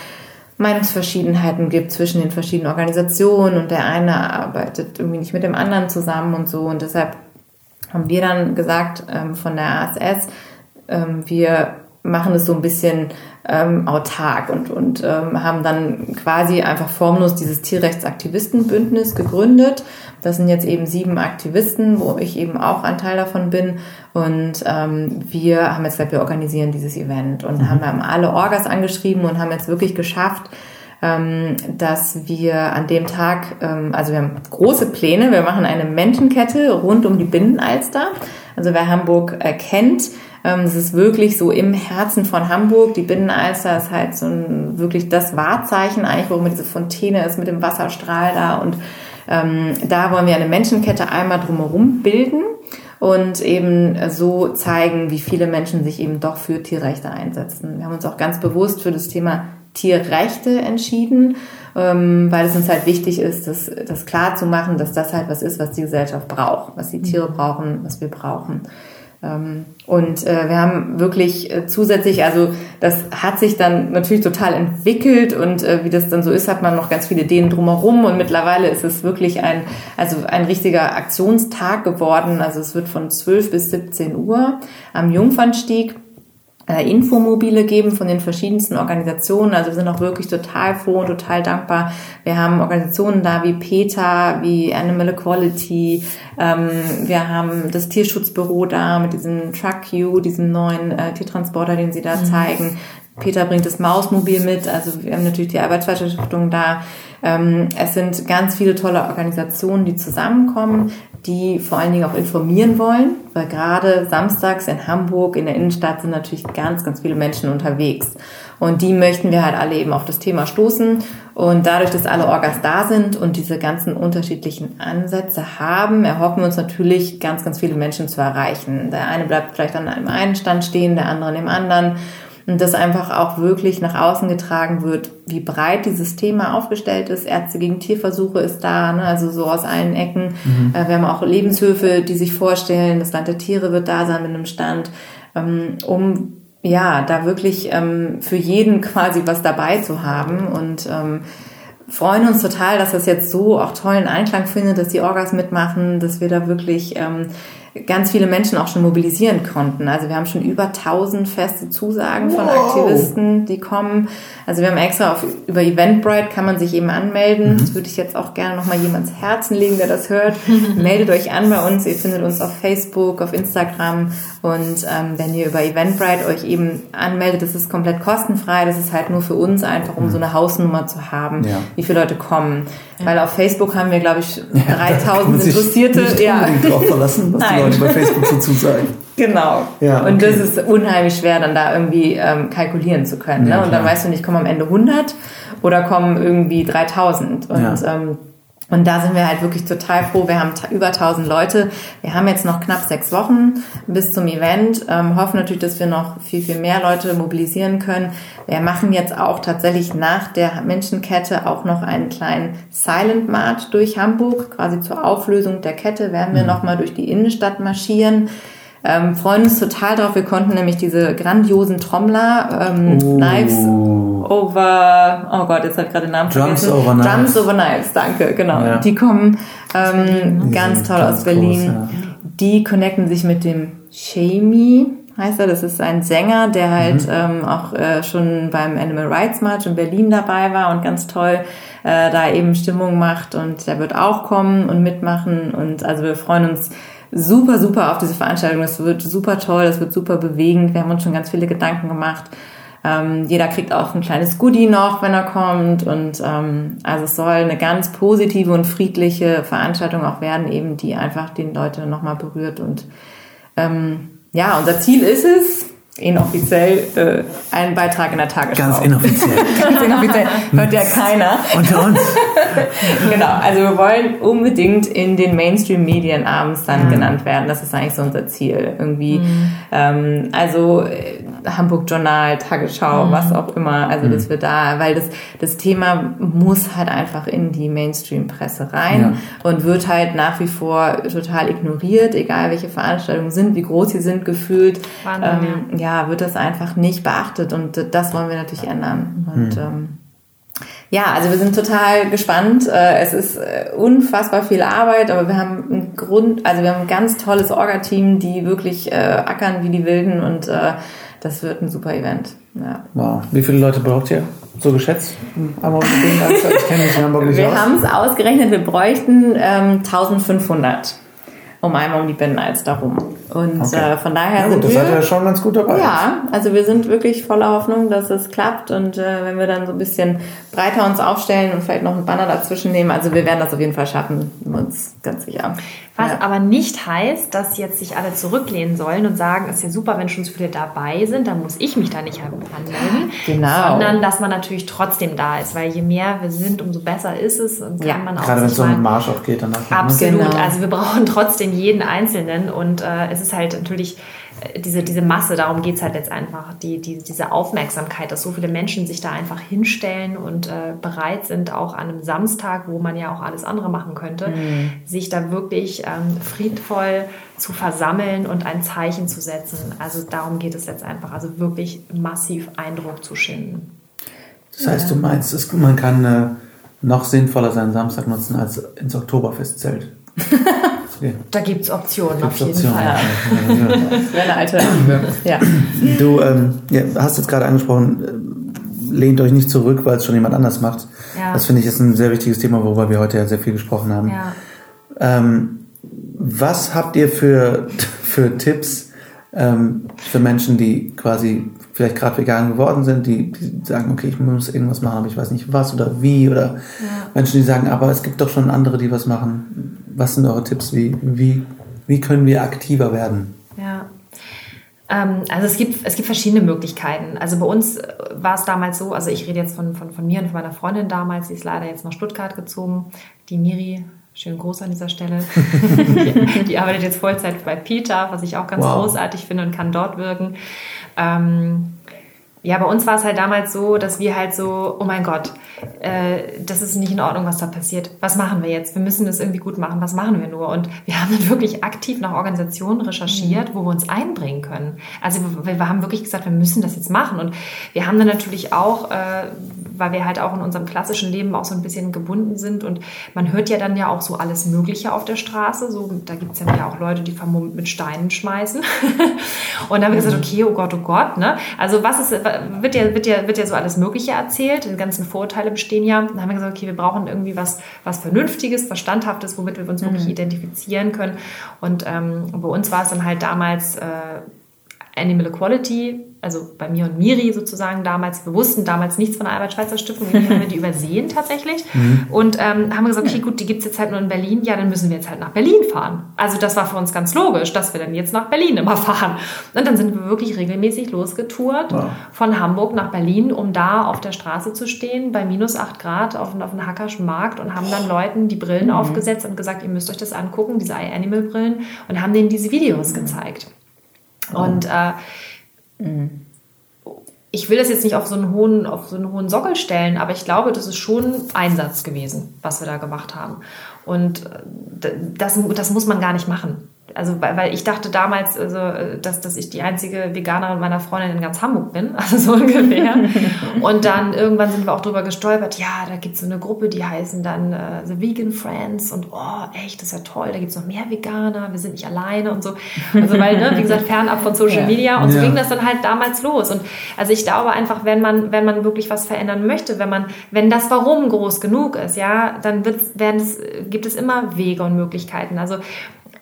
S3: Meinungsverschiedenheiten gibt zwischen den verschiedenen Organisationen und der eine arbeitet irgendwie nicht mit dem anderen zusammen und so. Und deshalb haben wir dann gesagt ähm, von der ASS, ähm, wir machen es so ein bisschen ähm, autark und, und ähm, haben dann quasi einfach formlos dieses Tierrechtsaktivistenbündnis gegründet. Das sind jetzt eben sieben Aktivisten, wo ich eben auch ein Teil davon bin. Und ähm, wir haben jetzt gesagt, wir organisieren dieses Event und mhm. haben alle Orgas angeschrieben und haben jetzt wirklich geschafft, ähm, dass wir an dem Tag, ähm, also wir haben große Pläne, wir machen eine Menschenkette rund um die Binnenalster. Also wer Hamburg äh, kennt, ähm, es ist wirklich so im Herzen von Hamburg. Die Binnenalster ist halt so ein, wirklich das Wahrzeichen eigentlich, warum diese Fontäne ist mit dem Wasserstrahl da. Und ähm, da wollen wir eine Menschenkette einmal drumherum bilden und eben so zeigen, wie viele Menschen sich eben doch für Tierrechte einsetzen. Wir haben uns auch ganz bewusst für das Thema Tierrechte entschieden, ähm, weil es uns halt wichtig ist, das, das klar zu machen, dass das halt was ist, was die Gesellschaft braucht, was die Tiere brauchen, was wir brauchen. Ähm, und äh, wir haben wirklich äh, zusätzlich, also das hat sich dann natürlich total entwickelt und äh, wie das dann so ist, hat man noch ganz viele Ideen drumherum und mittlerweile ist es wirklich ein, also ein richtiger Aktionstag geworden. Also es wird von 12 bis 17 Uhr am Jungfernstieg äh, Infomobile geben von den verschiedensten Organisationen. Also wir sind auch wirklich total froh und total dankbar. Wir haben Organisationen da wie PETA, wie Animal Equality. Ähm, wir haben das Tierschutzbüro da mit diesem Truck U, diesem neuen äh, Tiertransporter, den sie da mhm. zeigen. Peter bringt das Mausmobil mit. Also wir haben natürlich die Arbeitsweiterstiftung da. Ähm, es sind ganz viele tolle Organisationen, die zusammenkommen die vor allen Dingen auch informieren wollen, weil gerade samstags in Hamburg in der Innenstadt sind natürlich ganz, ganz viele Menschen unterwegs. Und die möchten wir halt alle eben auf das Thema stoßen. Und dadurch, dass alle Orgas da sind und diese ganzen unterschiedlichen Ansätze haben, erhoffen wir uns natürlich, ganz, ganz viele Menschen zu erreichen. Der eine bleibt vielleicht an einem einen Stand stehen, der andere an dem anderen und das einfach auch wirklich nach außen getragen wird, wie breit dieses Thema aufgestellt ist. Ärzte gegen Tierversuche ist da, ne? also so aus allen Ecken. Mhm. Äh, wir haben auch Lebenshöfe, die sich vorstellen, das Land der Tiere wird da sein mit einem Stand, ähm, um ja da wirklich ähm, für jeden quasi was dabei zu haben und ähm, freuen uns total, dass das jetzt so auch tollen Einklang findet, dass die Orgas mitmachen, dass wir da wirklich ähm, ganz viele Menschen auch schon mobilisieren konnten. Also wir haben schon über 1000 feste Zusagen wow. von Aktivisten, die kommen. Also wir haben extra auf, über Eventbrite kann man sich eben anmelden. Mhm. Das würde ich jetzt auch gerne nochmal jemands Herzen legen, der das hört. Meldet euch an bei uns. Ihr findet uns auf Facebook, auf Instagram. Und ähm, wenn ihr über Eventbrite euch eben anmeldet, das ist komplett kostenfrei. Das ist halt nur für uns einfach, um mhm. so eine Hausnummer zu haben, ja. wie viele Leute kommen. Weil auf Facebook haben wir, glaube ich, 3000 Interessierte.
S4: Nicht
S3: ja.
S4: drauf verlassen, was Nein. die Leute bei Facebook so zusagen.
S3: Genau. Ja, okay. Und das ist unheimlich schwer, dann da irgendwie ähm, kalkulieren zu können. Ja, ne? Und dann weißt du nicht, kommen am Ende 100 oder kommen irgendwie 3000. Und ja. ähm, und da sind wir halt wirklich total froh. Wir haben über 1000 Leute. Wir haben jetzt noch knapp sechs Wochen bis zum Event. Ähm, hoffen natürlich, dass wir noch viel, viel mehr Leute mobilisieren können. Wir machen jetzt auch tatsächlich nach der Menschenkette auch noch einen kleinen Silent March durch Hamburg. Quasi zur Auflösung der Kette werden wir mhm. nochmal durch die Innenstadt marschieren. Ähm, freuen uns total drauf. Wir konnten nämlich diese grandiosen Trommler, ähm, oh. Knives over, oh Gott, jetzt hat gerade den Namen
S4: Drums
S3: vergessen.
S4: Over Knives.
S3: Drums over Knives, danke, genau. Ja. Die kommen ähm, ganz toll aus Berlin. Groß, ja. Die connecten sich mit dem Shamey, heißt er. Das ist ein Sänger, der halt mhm. ähm, auch äh, schon beim Animal Rights March in Berlin dabei war und ganz toll äh, da eben Stimmung macht. Und der wird auch kommen und mitmachen. Und also wir freuen uns super, super auf diese Veranstaltung. Das wird super toll, das wird super bewegend. Wir haben uns schon ganz viele Gedanken gemacht. Ähm, jeder kriegt auch ein kleines Goodie noch, wenn er kommt. Und ähm, also es soll eine ganz positive und friedliche Veranstaltung auch werden, eben die einfach den Leute nochmal berührt. Und ähm, ja, unser Ziel ist es, inoffiziell äh, einen Beitrag in der Tagesschau.
S4: Ganz inoffiziell.
S3: Ganz inoffiziell. Hört ja keiner.
S4: Unter uns.
S3: genau. Also wir wollen unbedingt in den Mainstream-Medien abends dann mhm. genannt werden. Das ist eigentlich so unser Ziel. Irgendwie. Mhm. Ähm, also äh, Hamburg Journal, Tagesschau, mhm. was auch immer. Also mhm. dass wir da, weil das, das Thema muss halt einfach in die Mainstream-Presse rein ja. und wird halt nach wie vor total ignoriert, egal welche Veranstaltungen sind, wie groß sie sind, gefühlt. Wahnsinn, ähm, ja. Ja. wird das einfach nicht beachtet und das wollen wir natürlich ändern. Und mhm. ähm, ja, also wir sind total gespannt. Äh, es ist äh, unfassbar viel Arbeit, aber wir haben einen Grund, also wir haben ein ganz tolles Orga-Team, die wirklich äh, ackern wie die Wilden und das wird ein super Event. Ja.
S4: Wow. Wie viele Leute braucht ihr? So geschätzt? Ich kenne mich Hamburg nicht
S3: Wir haben es ausgerechnet, wir bräuchten ähm, 1500 um einmal um die Binnenalster rum. Und
S4: Okay.
S3: äh, von daher
S4: Ja,
S3: sind
S4: gut, das
S3: wir...
S4: ihr ja schon ganz gut dabei.
S3: Ja, also wir sind wirklich voller Hoffnung, dass es klappt und äh, wenn wir dann so ein bisschen breiter uns aufstellen und vielleicht noch einen Banner dazwischen nehmen, also wir werden das auf jeden Fall schaffen, uns ganz sicher.
S2: Was
S3: ja.
S2: aber nicht heißt, dass jetzt sich alle zurücklehnen sollen und sagen, es ist ja super, wenn schon so viele dabei sind, dann muss ich mich da nicht anmelden.
S3: Genau.
S2: Sondern, dass man natürlich trotzdem da ist, weil je mehr wir sind, umso besser ist es und kann
S3: Ja,
S2: man auch
S4: Gerade wenn es so einen Marsch auch geht danach. Ne?
S2: Absolut.
S3: Genau.
S2: Also wir brauchen trotzdem jeden Einzelnen und äh, es ist halt natürlich äh, diese, diese Masse, darum geht's halt jetzt einfach, die, die, diese Aufmerksamkeit, dass so viele Menschen sich da einfach hinstellen und äh, bereit sind, auch an einem Samstag, wo man ja auch alles andere machen könnte,
S3: Mhm.
S2: sich da wirklich ähm, friedvoll zu versammeln und ein Zeichen zu setzen. Also darum geht es jetzt einfach, also wirklich massiv Eindruck zu schinden.
S4: Das heißt, du meinst, es, man kann äh, noch sinnvoller seinen Samstag nutzen als ins Oktoberfestzelt. Okay.
S2: Da gibt's Optionen auf
S4: Gibt's
S2: jeden
S4: Optionen.
S2: Fall.
S4: Ja, ja.
S3: Das wäre eine Alternative. ja.
S4: Du ähm, ja, hast jetzt gerade angesprochen, äh, lehnt euch nicht zurück, weil es schon jemand anders macht.
S2: Ja.
S4: Das finde ich ist ein sehr wichtiges Thema, worüber wir heute ja sehr viel gesprochen haben.
S2: Ja.
S4: Ähm, was habt ihr für, für Tipps ähm, für Menschen, die quasi vielleicht gerade vegan geworden sind, die, die sagen, okay, ich muss irgendwas machen, aber ich weiß nicht was oder wie, oder Menschen, die sagen, aber es gibt doch schon andere, die was machen. Was sind eure Tipps? Wie, wie, wie können wir aktiver werden?
S2: Ja. Ähm, also es gibt, es gibt verschiedene Möglichkeiten. Also bei uns war es damals so, also ich rede jetzt von, von, von mir und von meiner Freundin damals, die ist leider jetzt nach Stuttgart gezogen, die Miri, schönen Gruß an dieser Stelle, die, arbeitet jetzt Vollzeit bei Peter, was ich auch ganz
S4: Wow.
S2: großartig finde und kann dort wirken. Ähm, ja, bei uns war es halt damals so, dass wir halt so, oh mein Gott, äh, das ist nicht in Ordnung, was da passiert. Was machen wir jetzt? Wir müssen das irgendwie gut machen. Was machen wir nur? Und wir haben dann wirklich aktiv nach Organisationen recherchiert, wo wir uns einbringen können. Also wir, wir haben wirklich gesagt, wir müssen das jetzt machen. Und wir haben dann natürlich auch, äh, weil wir halt auch in unserem klassischen Leben auch so ein bisschen gebunden sind und man hört ja dann ja auch so alles Mögliche auf der Straße. So, da gibt es ja auch Leute, die vermummt mit Steinen schmeißen. und dann haben wir gesagt, okay, oh Gott, oh Gott. Ne? Also was ist, wird ja, wird, ja, wird ja so alles Mögliche erzählt. Die ganzen Vorurteile bestehen ja. Dann haben wir gesagt, okay, wir brauchen irgendwie was, was Vernünftiges, was Standhaftes, womit wir uns wirklich identifizieren können. Und ähm, bei uns war es dann halt damals äh, Animal Equality, also bei mir und Miri sozusagen damals, wir wussten damals nichts von der Albert-Schweitzer-Stiftung, irgendwie haben wir die übersehen tatsächlich und ähm, haben gesagt, okay, gut, die gibt's jetzt halt nur in Berlin, ja, dann müssen wir jetzt halt nach Berlin fahren. Also das war für uns ganz logisch, dass wir dann jetzt nach Berlin immer fahren. Und dann sind wir wirklich regelmäßig losgetourt
S4: Wow.
S2: von Hamburg nach Berlin, um da auf der Straße zu stehen, bei minus 8 Grad auf, auf einem Hackerschen Markt und haben dann Leuten die Brillen aufgesetzt und gesagt, ihr müsst euch das angucken, diese iAnimal-Brillen und haben denen diese Videos gezeigt. Und äh, ich will das jetzt nicht auf so einen hohen, auf so einen hohen Sockel stellen, aber ich glaube, das ist schon Einsatz gewesen, was wir da gemacht haben. Und äh, das, das muss man gar nicht machen. Also, weil, weil ich dachte damals, also, dass, dass ich die einzige Veganerin meiner Freundin in ganz Hamburg bin, also so ungefähr. Und dann irgendwann sind wir auch drüber gestolpert, ja, da gibt es so eine Gruppe, die heißen dann äh, The Vegan Friends und oh, echt, das ist ja toll, da gibt es noch mehr Veganer, wir sind nicht alleine und so. Also, weil, ne, wie gesagt, fernab von Social
S3: Ja.
S2: Media und so
S4: Ja.
S2: ging das dann halt damals los. Und also ich glaube einfach, wenn man, wenn man wirklich was verändern möchte, wenn man, wenn das Warum groß genug ist, ja, dann wird, werden es, gibt es immer Wege und Möglichkeiten. Also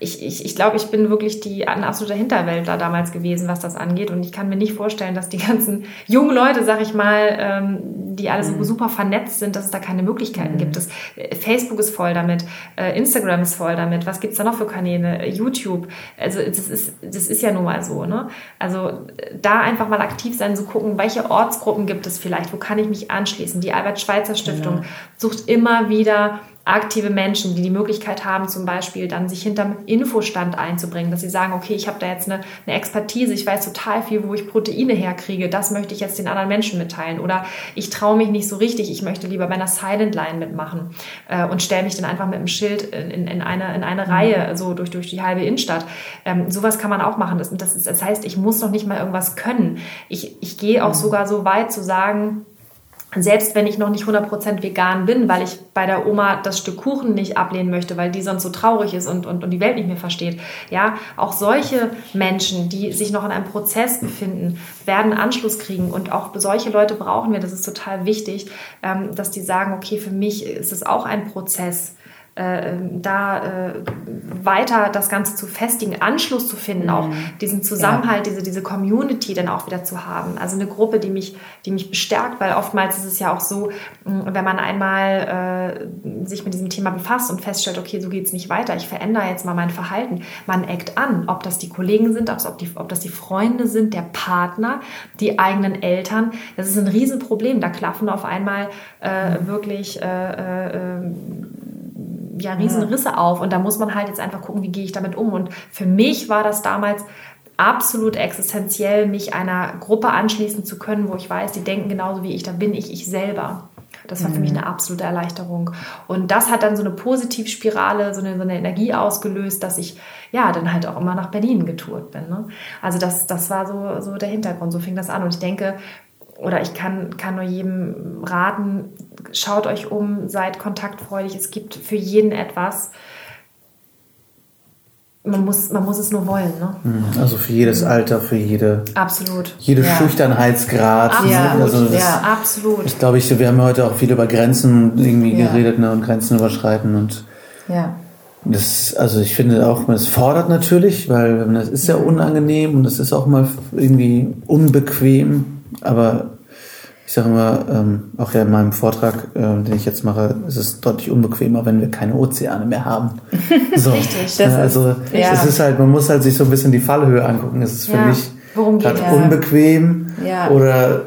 S2: ich, ich, ich glaube, ich bin wirklich die, ein absoluter Hinterwäldler damals gewesen, was das angeht. Und ich kann mir nicht vorstellen, dass die ganzen jungen Leute, sag ich mal, ähm, die alle so super vernetzt sind, dass es da keine Möglichkeiten gibt. Das, äh, Facebook ist voll damit, äh, Instagram ist voll damit. Was gibt's da noch für Kanäle? Äh, YouTube. Also das ist, das ist ja nun mal so. Ne? Also äh, da einfach mal aktiv sein, so gucken, welche Ortsgruppen gibt es vielleicht, wo kann ich mich anschließen. Die Albert-Schweitzer-Stiftung sucht immer wieder aktive Menschen, die die Möglichkeit haben, zum Beispiel dann sich hinterm Infostand einzubringen, dass sie sagen, okay, ich habe da jetzt eine, eine Expertise, ich weiß total viel, wo ich Proteine herkriege, das möchte ich jetzt den anderen Menschen mitteilen. Oder ich traue mich nicht so richtig, ich möchte lieber bei einer Silent Line mitmachen äh, und stelle mich dann einfach mit einem Schild in, in, in eine, in eine Reihe, so durch, durch die halbe Innenstadt. Ähm, sowas kann man auch machen. Das, das, das heißt, ich muss noch nicht mal irgendwas können. Ich, ich gehe auch sogar so weit zu sagen, selbst wenn ich noch nicht 100% vegan bin, weil ich bei der Oma das Stück Kuchen nicht ablehnen möchte, weil die sonst so traurig ist und, und, und die Welt nicht mehr versteht. Ja, auch solche Menschen, die sich noch in einem Prozess befinden, werden Anschluss kriegen und auch solche Leute brauchen wir. Das ist total wichtig, ähm, dass die sagen, okay, für mich ist es auch ein Prozess äh, da äh, weiter das Ganze zu festigen, Anschluss zu finden, mhm. auch diesen Zusammenhalt, ja. diese, diese Community dann auch wieder zu haben. Also eine Gruppe, die mich, die mich bestärkt, weil oftmals ist es ja auch so, wenn man einmal äh, sich mit diesem Thema befasst und feststellt, okay, so geht es nicht weiter, ich verändere jetzt mal mein Verhalten. Man eckt an, ob das die Kollegen sind, ob, die, ob das die Freunde sind, der Partner, die eigenen Eltern. Das ist ein Riesenproblem. Da klaffen auf einmal äh, wirklich äh, äh, ja, Riesenrisse auf. Und da muss man halt jetzt einfach gucken, wie gehe ich damit um. Und für mich war das damals absolut existenziell, mich einer Gruppe anschließen zu können, wo ich weiß, die denken genauso wie ich, da bin ich ich selber. Das war für mich mhm. eine absolute Erleichterung. Und das hat dann so eine Positivspirale, so eine, so eine Energie ausgelöst, dass ich ja dann halt auch immer nach Berlin getourt bin. Ne? Also das, das war so, so der Hintergrund, so fing das an. Und ich denke, oder ich kann, kann nur jedem raten, schaut euch um, seid kontaktfreudig. Es gibt für jeden etwas. Man muss, man muss es nur wollen. Ne?
S1: Mhm. Also für jedes Alter, für jede,
S2: absolut.
S1: jede ja. Schüchternheitsgrad.
S2: Absolut.
S1: Also
S2: das, ja, absolut.
S1: Ich glaube, ich, wir haben heute auch viel über Grenzen irgendwie ja. geredet ne? und Grenzen überschreiten. Und
S3: ja.
S1: Das, also ich finde auch, es fordert natürlich, weil das ist ja unangenehm und es ist auch mal irgendwie unbequem. Aber ich sage immer, ähm, auch ja in meinem Vortrag, äh, den ich jetzt mache, ist es deutlich unbequemer, wenn wir keine Ozeane mehr haben.
S2: So. Richtig.
S1: Das also ist, ja. es ist halt, man muss halt sich so ein bisschen die Fallhöhe angucken. Es ist für ja. mich gerade unbequem ja. oder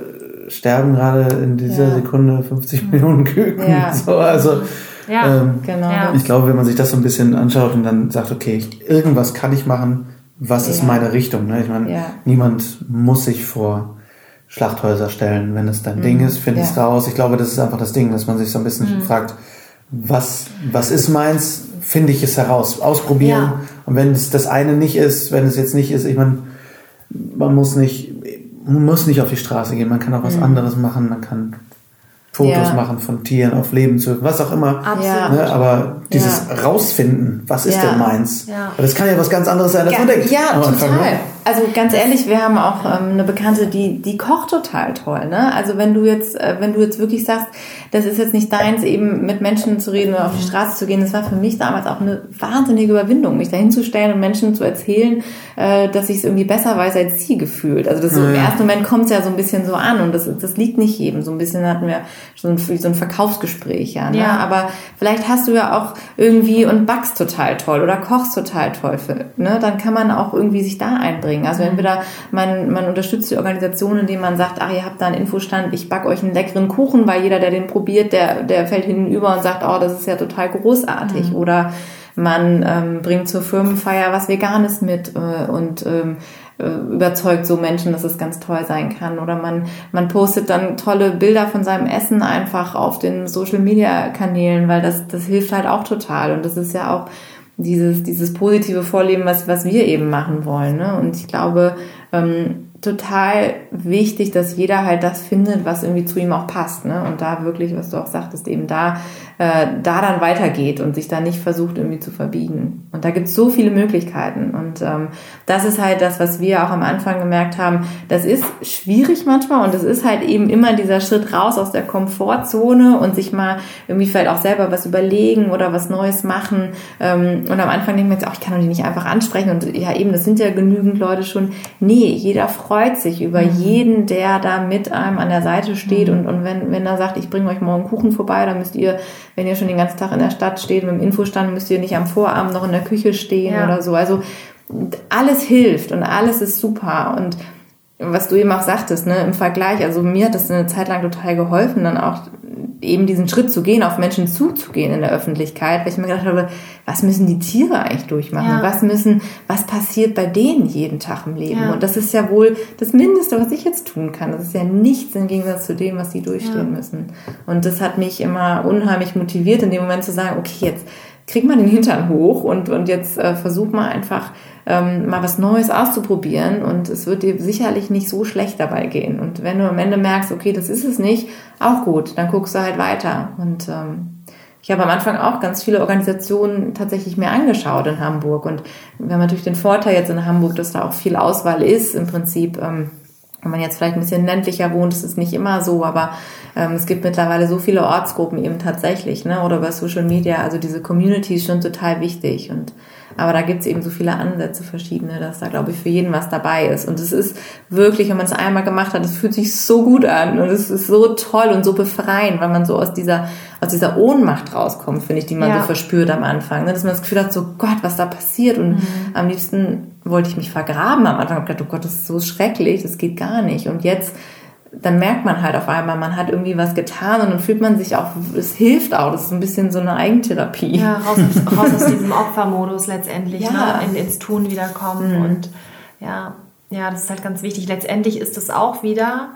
S1: sterben gerade in dieser Sekunde 50 Millionen Küken. So, also
S2: ja, ähm, genau.
S1: Ich glaube, wenn man sich das so ein bisschen anschaut und dann sagt, okay, ich, irgendwas kann ich machen, was ist meine Richtung? Ne? Ich meine, niemand muss sich vor Schlachthäuser stellen, wenn es dein mhm. Ding ist, finde ja. es raus. Ich glaube, das ist einfach das Ding, dass man sich so ein bisschen mhm. fragt, was, was ist meins, finde ich es heraus, ausprobieren. Ja. Und wenn es das eine nicht ist, wenn es jetzt nicht ist, ich meine, man muss nicht, man muss nicht auf die Straße gehen, man kann auch was mhm. anderes machen, man kann Fotos ja. machen von Tieren auf Leben zu, was auch immer.
S2: Absolut.
S1: Ne, aber dieses ja. rausfinden, was ist denn meins? Ja. Das kann ja was ganz anderes sein, als man denkt.
S3: Ja, total. Ne? Also ganz ehrlich, wir haben auch ähm, eine Bekannte, die die kocht total toll. Ne? Also wenn du jetzt, äh, wenn du jetzt wirklich sagst, das ist jetzt nicht deins, eben mit Menschen zu reden oder auf die Straße zu gehen, das war für mich damals auch eine wahnsinnige Überwindung, mich dahin zu stellen und Menschen zu erzählen, äh, dass ich es irgendwie besser weiß als sie gefühlt. Also das so im ersten Moment kommt es ja so ein bisschen so an und das, das liegt nicht jedem. So ein bisschen hatten wir so ein, so ein Verkaufsgespräch, ja, ne? ja. Aber vielleicht hast du ja auch irgendwie und backst total toll oder kochst total toll, für, ne? Dann kann man auch irgendwie sich da einbringen. Also entweder man, man unterstützt die Organisation, indem man sagt, ach, ihr habt da einen Infostand, ich back euch einen leckeren Kuchen, weil jeder, der den probiert, der, der fällt hinüber und sagt, oh, das ist ja total großartig. Mhm. Oder man ähm, bringt zur Firmenfeier was Veganes mit äh, und ähm, äh, überzeugt so Menschen, dass es ganz toll sein kann. Oder man, man postet dann tolle Bilder von seinem Essen einfach auf den Social Media Kanälen, weil das, das hilft halt auch total. Und das ist ja auch dieses, dieses positive Vorleben, was, was wir eben machen wollen. Ne? Und ich glaube, ähm, total wichtig, dass jeder halt das findet, was irgendwie zu ihm auch passt. Ne? Und da wirklich, was du auch sagtest, eben da äh, da dann weitergeht und sich da nicht versucht irgendwie zu verbiegen. Und da gibt es so viele Möglichkeiten. Und ähm, das ist halt das, was wir auch am Anfang gemerkt haben. Das ist schwierig manchmal und es ist halt eben immer dieser Schritt raus aus der Komfortzone und sich mal irgendwie vielleicht auch selber was überlegen oder was Neues machen. Ähm, und am Anfang denkt man jetzt auch, ich kann doch die nicht einfach ansprechen. Und ja, eben, das sind ja genügend Leute schon. Nee, jeder freut sich über mhm. jeden, der da mit einem an der Seite steht. Mhm. Und, und wenn, wenn er sagt, ich bringe euch morgen Kuchen vorbei, dann müsst ihr wenn ihr schon den ganzen Tag in der Stadt steht mit dem Infostand, müsst ihr nicht am Vorabend noch in der Küche stehen ja. oder so. Also alles hilft und alles ist super und was du eben auch sagtest, ne, im Vergleich, also mir hat das eine Zeit lang total geholfen, dann auch eben diesen Schritt zu gehen, auf Menschen zuzugehen in der Öffentlichkeit, weil ich mir gedacht habe, was müssen die Tiere eigentlich durchmachen? Ja. Was müssen, was passiert bei denen jeden Tag im Leben? Ja. Und das ist ja wohl das Mindeste, was ich jetzt tun kann. Das ist ja nichts im Gegensatz zu dem, was die durchstehen ja. müssen. Und das hat mich immer unheimlich motiviert, in dem Moment zu sagen, okay, jetzt krieg mal den Hintern hoch und, und jetzt äh, versuch mal einfach ähm, mal was Neues auszuprobieren und es wird dir sicherlich nicht so schlecht dabei gehen. Und wenn du am Ende merkst, okay, das ist es nicht, auch gut, dann guckst du halt weiter. Und ähm, ich habe am Anfang auch ganz viele Organisationen tatsächlich mir angeschaut in Hamburg. Und wir haben natürlich den Vorteil jetzt in Hamburg, dass da auch viel Auswahl ist. Im Prinzip, ähm, wenn man jetzt vielleicht ein bisschen ländlicher wohnt, ist es nicht immer so, aber ähm, es gibt mittlerweile so viele Ortsgruppen eben tatsächlich, ne? Oder bei Social Media, also diese Community ist schon total wichtig. Und aber da gibt es eben so viele Ansätze verschiedene, dass da, glaube ich, für jeden was dabei ist. Und es ist wirklich, wenn man es einmal gemacht hat, es fühlt sich so gut an und es ist so toll und so befreiend, weil man so aus dieser, aus dieser Ohnmacht rauskommt, finde ich, die man ja. so verspürt am Anfang. Ne? Dass man das Gefühl hat, so Gott, was da passiert. Und mhm. am liebsten wollte ich mich vergraben am Anfang. Ich gedacht, oh Gott, das ist so schrecklich, das geht gar nicht. Und jetzt dann merkt man halt auf einmal, man hat irgendwie was getan und dann fühlt man sich auch, es hilft auch, das ist ein bisschen so eine Eigentherapie.
S2: Ja, raus, raus aus diesem Opfermodus letztendlich, ja. ne? In, ins Tun wiederkommen mhm. und ja, ja, das ist halt ganz wichtig. Letztendlich ist es auch wieder,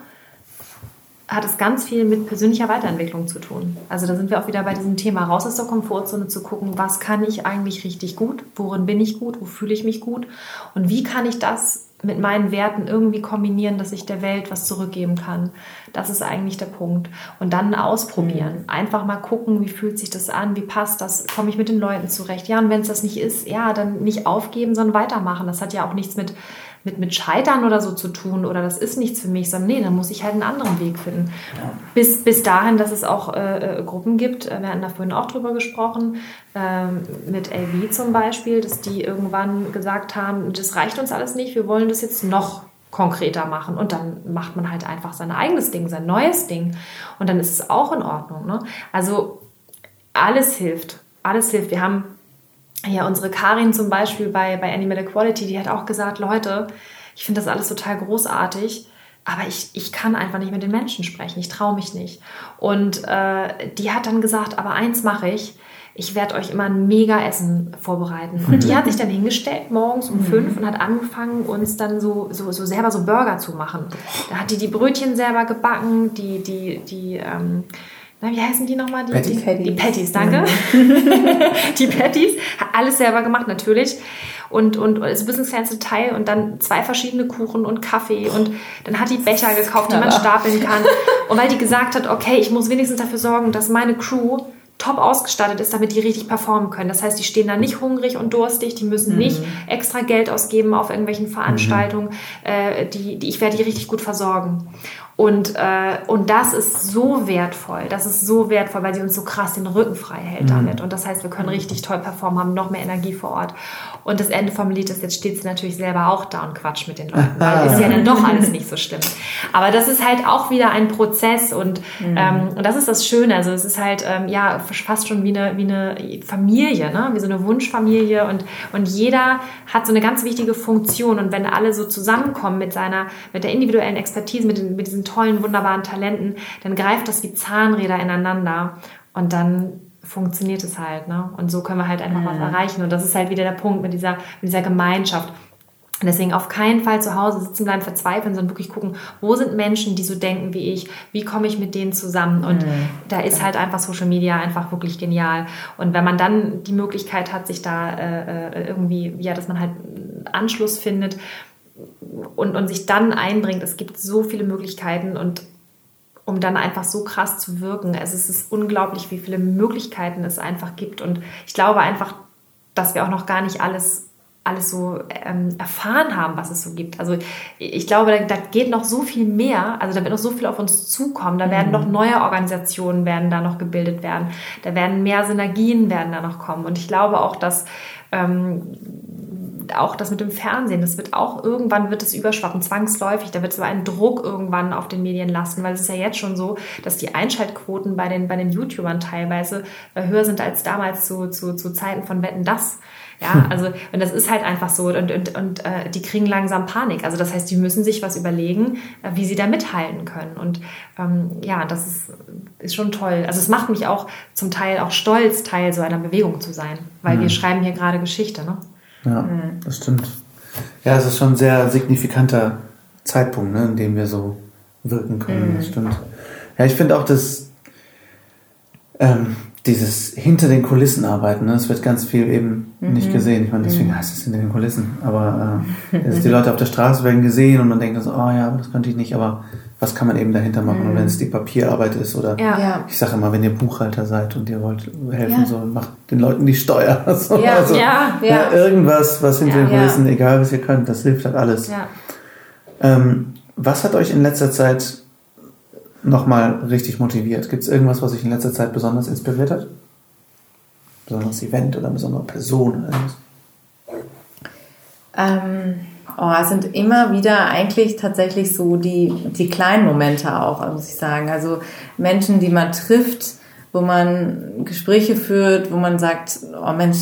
S2: hat es ganz viel mit persönlicher Weiterentwicklung zu tun. Also da sind wir auch wieder bei diesem Thema raus aus der Komfortzone zu gucken, was kann ich eigentlich richtig gut, worin bin ich gut, wo fühle ich mich gut und wie kann ich das mit meinen Werten irgendwie kombinieren, dass ich der Welt was zurückgeben kann. Das ist eigentlich der Punkt. Und dann ausprobieren. Mhm. Einfach mal gucken, wie fühlt sich das an, wie passt das, komme ich mit den Leuten zurecht. Ja, und wenn es das nicht ist, ja, dann nicht aufgeben, sondern weitermachen. Das hat ja auch nichts mit mit, mit Scheitern oder so zu tun oder das ist nichts für mich, sondern nee, dann muss ich halt einen anderen Weg finden. Ja. Bis, bis dahin, dass es auch äh, äh Gruppen gibt, äh, wir hatten da vorhin auch drüber gesprochen, äh, mit LV zum Beispiel, dass die irgendwann gesagt haben, das reicht uns alles nicht, wir wollen das jetzt noch konkreter machen und dann macht man halt einfach sein eigenes Ding, sein neues Ding und dann ist es auch in Ordnung. Ne? Also alles hilft, alles hilft. Wir haben ja, unsere Karin zum Beispiel bei, bei Animal Equality, die hat auch gesagt, Leute, ich finde das alles total großartig, aber ich, ich kann einfach nicht mit den Menschen sprechen, ich traue mich nicht. Und äh, die hat dann gesagt, aber eins mache ich, ich werde euch immer ein mega Essen vorbereiten. Und die hat sich dann hingestellt morgens um fünf und hat angefangen, uns dann so, so, so selber so Burger zu machen. Da hat die die Brötchen selber gebacken, die, die, die, ähm, na, wie heißen die nochmal? Die,
S3: Patty.
S2: die, die Patties, danke. die Patties, alles selber gemacht natürlich. Und, und, ist bis ins kleinste Teil und dann zwei verschiedene Kuchen und Kaffee und dann hat die Becher gekauft, die man stapeln kann. Und weil die gesagt hat, okay, ich muss wenigstens dafür sorgen, dass meine Crew top ausgestattet ist, damit die richtig performen können. Das heißt, die stehen da nicht hungrig und durstig, die müssen mhm. nicht extra Geld ausgeben auf irgendwelchen Veranstaltungen. Mhm. Äh, die, die, ich werde die richtig gut versorgen. Und, äh, und das ist so wertvoll. Das ist so wertvoll, weil sie uns so krass den Rücken frei hält mhm. damit. Und das heißt, wir können richtig toll performen, haben noch mehr Energie vor Ort. Und das Ende vom Lied ist, jetzt steht sie natürlich selber auch da und quatscht mit den Leuten, weil ist ja dann doch alles nicht so schlimm. Aber das ist halt auch wieder ein Prozess und, mhm. ähm, und das ist das Schöne. Also es ist halt ähm, ja fast schon wie eine, wie eine Familie, ne? wie so eine Wunschfamilie und, und jeder hat so eine ganz wichtige Funktion. Und wenn alle so zusammenkommen mit seiner, mit der individuellen Expertise, mit, den, mit diesen tollen, wunderbaren Talenten, dann greift das wie Zahnräder ineinander und dann funktioniert es halt. Ne? Und so können wir halt einfach mhm. was erreichen. Und das ist halt wieder der Punkt mit dieser, mit dieser Gemeinschaft. Und deswegen auf keinen Fall zu Hause sitzen bleiben, verzweifeln, sondern wirklich gucken, wo sind Menschen, die so denken wie ich, wie komme ich mit denen zusammen? Und mhm. da ist halt einfach Social Media einfach wirklich genial. Und wenn man dann die Möglichkeit hat, sich da äh, äh irgendwie, ja, dass man halt Anschluss findet, und, und sich dann einbringt. Es gibt so viele Möglichkeiten und um dann einfach so krass zu wirken. Also es ist unglaublich, wie viele Möglichkeiten es einfach gibt. Und ich glaube einfach, dass wir auch noch gar nicht alles alles so ähm, erfahren haben, was es so gibt. Also ich glaube, da, da, geht noch so viel mehr. Also da wird noch so viel auf uns zukommen. Da werden mhm. noch neue Organisationen werden da noch gebildet werden. Da werden mehr Synergien werden da noch kommen. Und ich glaube auch, dass ähm, auch das mit dem Fernsehen, das wird auch irgendwann wird es überschwappen, zwangsläufig. Da wird es so einen Druck irgendwann auf den Medien lassen, weil es ist ja jetzt schon so, dass die Einschaltquoten bei den, bei den YouTubern teilweise äh, höher sind als damals zu, zu, zu Zeiten von Wetten das. Ja, hm. also und das ist halt einfach so und, und, und äh, die kriegen langsam Panik. Also das heißt, die müssen sich was überlegen, äh, wie sie da mithalten können. Und ähm, ja, das ist, ist schon toll. Also es macht mich auch zum Teil auch stolz, Teil so einer Bewegung zu sein, weil mhm. wir schreiben hier gerade Geschichte. Ne?
S4: Ja, mhm. das stimmt. Ja, es ist schon ein sehr signifikanter Zeitpunkt, ne, in dem wir so wirken können. Mhm. Das stimmt. Ja, ich finde auch, dass ähm, dieses hinter den Kulissen arbeiten, ne? das wird ganz viel eben mhm. nicht gesehen. Ich meine, deswegen mhm. heißt es hinter den Kulissen. Aber äh, die Leute auf der Straße werden gesehen und man denkt so, oh ja, das könnte ich nicht, aber was kann man eben dahinter machen? Mhm. Und wenn es die Papierarbeit ist oder ja. ich sage immer, wenn ihr Buchhalter seid und ihr wollt helfen, ja. so macht den Leuten die Steuer. So, ja. Also, ja. ja. irgendwas, was hinter den Kulissen, egal was ihr könnt, das hilft halt alles. Ähm, was hat euch in letzter Zeit nochmal richtig motiviert? Gibt es irgendwas, was euch in letzter Zeit besonders inspiriert hat? Besonderes Event oder eine besondere Person oder irgendwas?
S3: Ähm, oh, es sind immer wieder eigentlich tatsächlich so die, die kleinen Momente auch, muss ich sagen. Also Menschen, die man trifft, wo man Gespräche führt, wo man sagt, oh Mensch,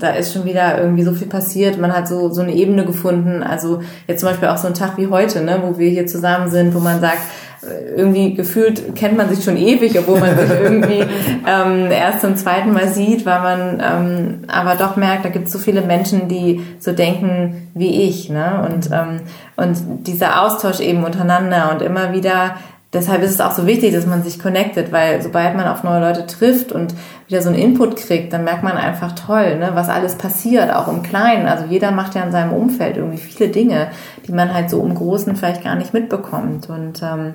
S3: da ist schon wieder irgendwie so viel passiert. Man hat so, so eine Ebene gefunden. Also jetzt zum Beispiel auch so ein Tag wie heute, ne, wo wir hier zusammen sind, wo man sagt, irgendwie gefühlt kennt man sich schon ewig, obwohl man sich irgendwie ähm, erst zum zweiten Mal sieht, weil man ähm, aber doch merkt, da gibt es so viele Menschen, die so denken wie ich. Ne? Und, ähm, und dieser Austausch eben untereinander und immer wieder deshalb ist es auch so wichtig, dass man sich connectet, weil sobald man auf neue Leute trifft und wieder so einen Input kriegt, dann merkt man einfach toll, ne, was alles passiert, auch im Kleinen. Also jeder macht ja in seinem Umfeld irgendwie viele Dinge, die man halt so im Großen vielleicht gar nicht mitbekommt. Und ähm,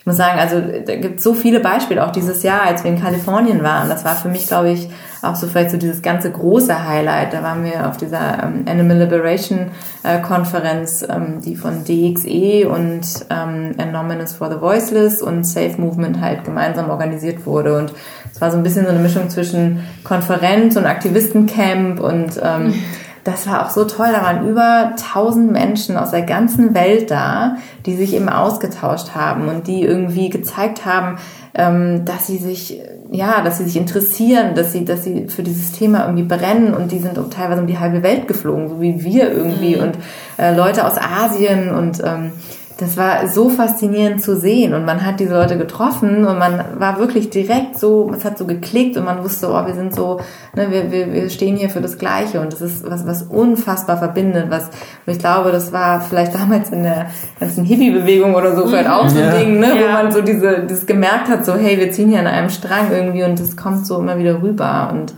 S3: ich muss sagen, also da gibt so viele Beispiele, auch dieses Jahr, als wir in Kalifornien waren. Das war für mich, glaube ich, auch so vielleicht so dieses ganze große Highlight. Da waren wir auf dieser ähm, Animal Liberation äh, Konferenz, ähm, die von DXE und ähm, Anonymous for the Voiceless und Safe Movement halt gemeinsam organisiert wurde. Und es war so ein bisschen so eine Mischung zwischen Konferenz und Aktivistencamp und ähm, das war auch so toll. Da waren über 1000 Menschen aus der ganzen Welt da, die sich eben ausgetauscht haben und die irgendwie gezeigt haben, ähm, dass sie sich, ja, dass sie sich interessieren, dass sie, dass sie für dieses Thema irgendwie brennen und die sind teilweise um die halbe Welt geflogen, so wie wir irgendwie mhm. und äh, Leute aus Asien und ähm, das war so faszinierend zu sehen und man hat diese Leute getroffen und man war wirklich direkt so, es hat so geklickt und man wusste, oh, wir sind so, ne, wir, wir, wir stehen hier für das Gleiche und das ist was, was unfassbar verbindet, was, und ich glaube, das war vielleicht damals in der ganzen Hippie-Bewegung oder so vielleicht auch so ein ja. Ding, ne, ja. wo man so diese, das gemerkt hat, so, hey, wir ziehen hier an einem Strang irgendwie und das kommt so immer wieder rüber und,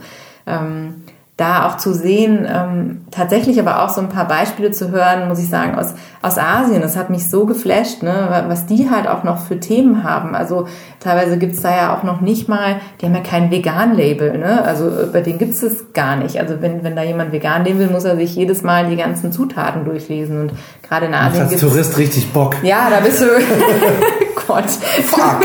S3: ähm, da auch zu sehen, ähm, tatsächlich aber auch so ein paar Beispiele zu hören, muss ich sagen, aus, aus Asien. Das hat mich so geflasht, ne, was die halt auch noch für Themen haben. Also teilweise gibt's da ja auch noch nicht mal, die haben ja kein Vegan-Label, ne? Also bei denen gibt's es gar nicht. Also wenn, wenn da jemand vegan leben will, muss er sich jedes Mal die ganzen Zutaten durchlesen. Und gerade in Asien.
S4: Als Tourist richtig Bock.
S3: Ja, da bist du. Gott. Fuck.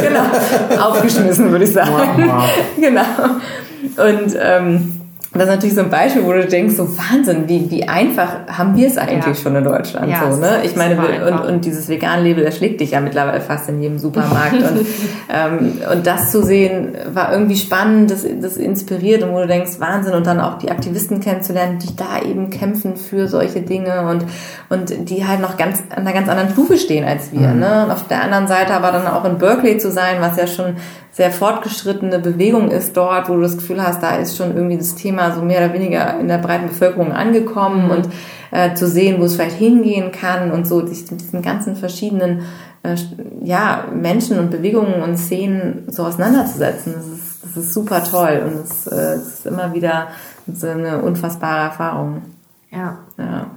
S3: genau. Aufgeschmissen, würde ich sagen. Wow, wow. genau. Und ähm, das ist natürlich so ein Beispiel, wo du denkst, so Wahnsinn, wie, wie einfach haben wir es eigentlich ja. schon in Deutschland ja, so, ne? Ich meine, und, und dieses Vegan-Label erschlägt dich ja mittlerweile fast in jedem Supermarkt. und, ähm, und das zu sehen, war irgendwie spannend, das, das inspiriert und wo du denkst, Wahnsinn, und dann auch die Aktivisten kennenzulernen, die da eben kämpfen für solche Dinge und, und die halt noch ganz an einer ganz anderen Stufe stehen als wir. Mhm. Ne? Und auf der anderen Seite aber dann auch in Berkeley zu sein, was ja schon sehr fortgeschrittene Bewegung ist dort, wo du das Gefühl hast, da ist schon irgendwie das Thema so mehr oder weniger in der breiten Bevölkerung angekommen mhm. und äh, zu sehen, wo es vielleicht hingehen kann und so sich mit diesen ganzen verschiedenen äh, ja, Menschen und Bewegungen und Szenen so auseinanderzusetzen. Das ist, das ist super toll und es, äh, ist immer wieder so eine unfassbare Erfahrung.
S2: Ja.
S3: ja.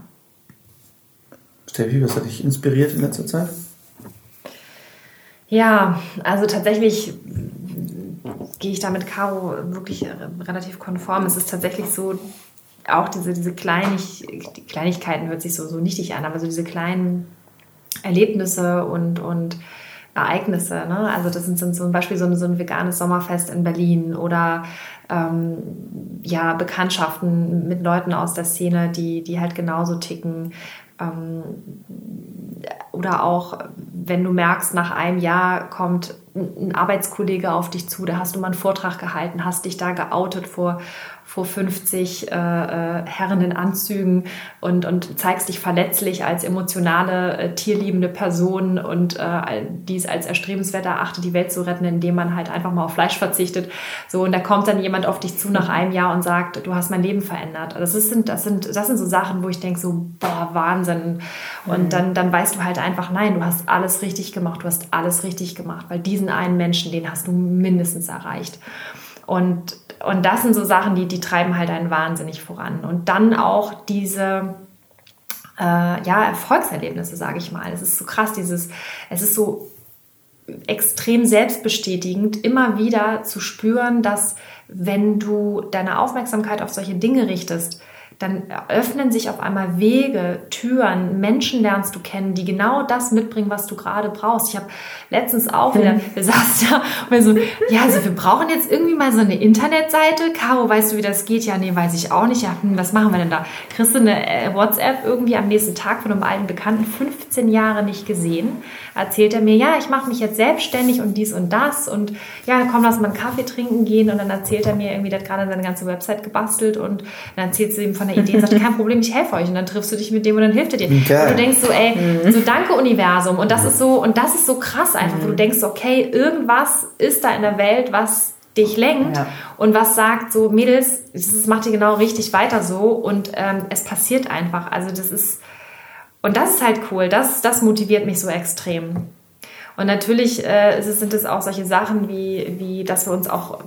S4: Steffi, was hat dich inspiriert in letzter Zeit?
S2: Ja, also tatsächlich gehe ich da mit Caro wirklich relativ konform. Es ist tatsächlich so, auch diese, diese Kleinig, die Kleinigkeiten hört sich so, so nichtig an, aber so diese kleinen Erlebnisse und, und Ereignisse. Ne? Also das sind, sind zum Beispiel so ein, so ein veganes Sommerfest in Berlin oder ähm, ja, Bekanntschaften mit Leuten aus der Szene, die, die halt genauso ticken. Ähm, oder auch, wenn du merkst, nach einem Jahr kommt ein Arbeitskollege auf dich zu, da hast du mal einen Vortrag gehalten, hast dich da geoutet vor, vor 50 äh, äh, Herren in Anzügen und, und zeigst dich verletzlich als emotionale, äh, tierliebende Person und äh, die es als erstrebenswert erachtet, die Welt zu retten, indem man halt einfach mal auf Fleisch verzichtet. So, und da kommt dann jemand auf dich zu nach einem Jahr und sagt, du hast mein Leben verändert. Das, ist, sind, das, sind, das sind so Sachen, wo ich denke, so, boah, Wahnsinn. Und mhm. dann, dann weißt du halt einfach, nein, du hast alles richtig gemacht, du hast alles richtig gemacht, weil diesen einen Menschen, den hast du mindestens erreicht. Und, und das sind so Sachen, die, die treiben halt einen wahnsinnig voran. Und dann auch diese, äh, ja, Erfolgserlebnisse, sage ich mal. Es ist so krass, dieses, es ist so extrem selbstbestätigend, immer wieder zu spüren, dass wenn du deine Aufmerksamkeit auf solche Dinge richtest, dann öffnen sich auf einmal Wege, Türen, Menschen lernst du kennen, die genau das mitbringen, was du gerade brauchst. Ich habe letztens auch wieder, wir saßen ja und wir so, ja, also wir brauchen jetzt irgendwie mal so eine Internetseite. Caro, weißt du, wie das geht? Ja, nee, weiß ich auch nicht. Ja, hm, was machen wir denn da? Kriegst du eine äh, WhatsApp irgendwie am nächsten Tag von einem alten Bekannten, 15 Jahre nicht gesehen? Erzählt er mir, ja, ich mache mich jetzt selbstständig und dies und das und ja, komm, lass mal einen Kaffee trinken gehen und dann erzählt er mir irgendwie, der hat gerade seine ganze Website gebastelt und dann erzählt sie ihm von der Idee und sagt, kein Problem, ich helfe euch und dann triffst du dich mit dem und dann hilft er dir. Geil. Und du denkst so, ey, so danke Universum und das ist so und das ist so krass einfach, wo du denkst, okay, irgendwas ist da in der Welt, was dich lenkt ja. und was sagt so, Mädels, das macht ihr genau richtig weiter so und ähm, es passiert einfach. Also das ist, und das ist halt cool, das, das motiviert mich so extrem. Und natürlich äh, sind es auch solche Sachen wie, wie, dass wir uns auch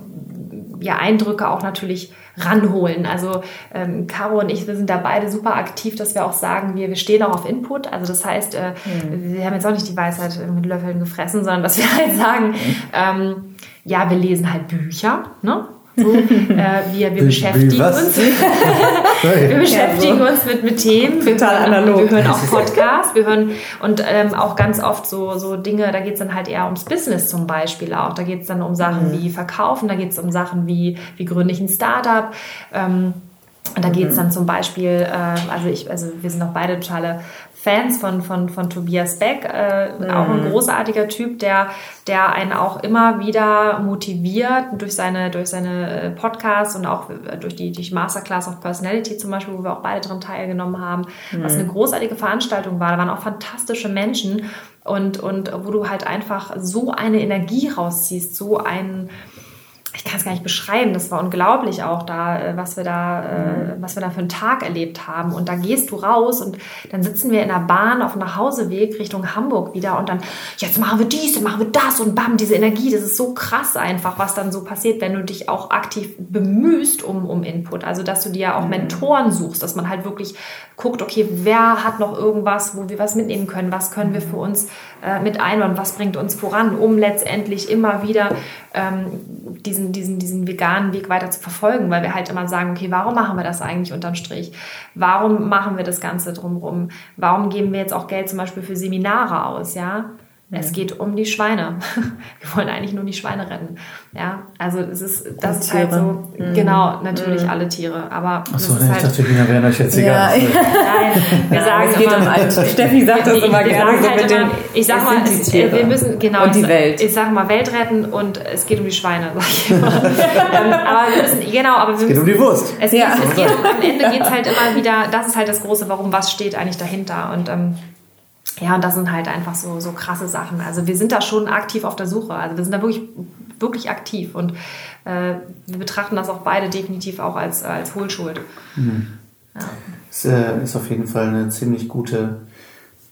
S2: ja, Eindrücke auch natürlich ranholen. Also ähm, Caro und ich, wir sind da beide super aktiv, dass wir auch sagen, wir, wir stehen auch auf Input. Also das heißt, äh, mhm. wir haben jetzt auch nicht die Weisheit mit Löffeln gefressen, sondern dass wir halt sagen, mhm. ähm, ja, wir lesen halt Bücher, ne? So, äh, wir, wir beschäftigen uns. wir beschäftigen uns mit, mit Themen.
S3: Total analog.
S2: Wir hören auch Podcasts, wir hören und ähm, auch ganz oft so, so Dinge, da geht es dann halt eher ums Business zum Beispiel auch. Da geht es dann um Sachen mhm. wie Verkaufen, da geht es um Sachen wie, wie gründe ich ein Startup. Ähm, da geht es mhm. dann zum Beispiel, äh, also ich, also wir sind auch beide totale Fans von, von, von Tobias Beck, äh, mhm. auch ein großartiger Typ, der, der einen auch immer wieder motiviert durch seine, durch seine äh, Podcasts und auch durch die, die Masterclass of Personality zum Beispiel, wo wir auch beide dran teilgenommen haben, mhm. was eine großartige Veranstaltung war. Da waren auch fantastische Menschen und, und wo du halt einfach so eine Energie rausziehst, so einen, kann es gar nicht beschreiben, das war unglaublich auch da, äh, was wir da, äh, was wir da für einen Tag erlebt haben. Und da gehst du raus und dann sitzen wir in der Bahn auf dem Nachhauseweg Richtung Hamburg wieder und dann, jetzt machen wir dies und machen wir das und bam, diese Energie, das ist so krass einfach, was dann so passiert, wenn du dich auch aktiv bemühst um, um Input. Also, dass du dir auch mhm. Mentoren suchst, dass man halt wirklich guckt, okay, wer hat noch irgendwas, wo wir was mitnehmen können, was können wir für uns äh, mit einbauen, was bringt uns voran, um letztendlich immer wieder ähm, diesen, diesen, diesen veganen Weg weiter zu verfolgen, weil wir halt immer sagen, okay, warum machen wir das eigentlich unterm Strich? Warum machen wir das Ganze drumherum? Warum geben wir jetzt auch Geld zum Beispiel für Seminare aus, ja? Es geht um die Schweine. Wir wollen eigentlich nur die Schweine retten. Ja, also es ist, das ist halt so, mhm. genau, natürlich mhm. alle Tiere, aber
S4: Achso,
S2: das ist
S4: halt, ich dachte, Wiener wären euch jetzt egal.
S2: Ja. Nein, wir sagen
S3: es geht immer, um. Steffi sagt das immer gerne so
S2: halt mit immer, Ich sag mal, es, wir müssen, genau,
S3: und die Welt.
S2: Ich sag mal, Welt retten und es geht um die Schweine, sag ich immer. Ähm, aber wir müssen, genau, aber wir
S4: es geht
S2: müssen,
S4: um die Wurst.
S2: Es, geht, es geht, am Ende geht es halt immer wieder, das ist halt das große Warum, was steht eigentlich dahinter und ähm, ja, und das sind halt einfach so, so krasse Sachen. Also wir sind da schon aktiv auf der Suche. Also wir sind da wirklich, wirklich aktiv und äh, wir betrachten das auch beide definitiv auch als, als Hohlschuld. Mhm.
S4: Ja. Es äh, ist auf jeden Fall eine ziemlich gute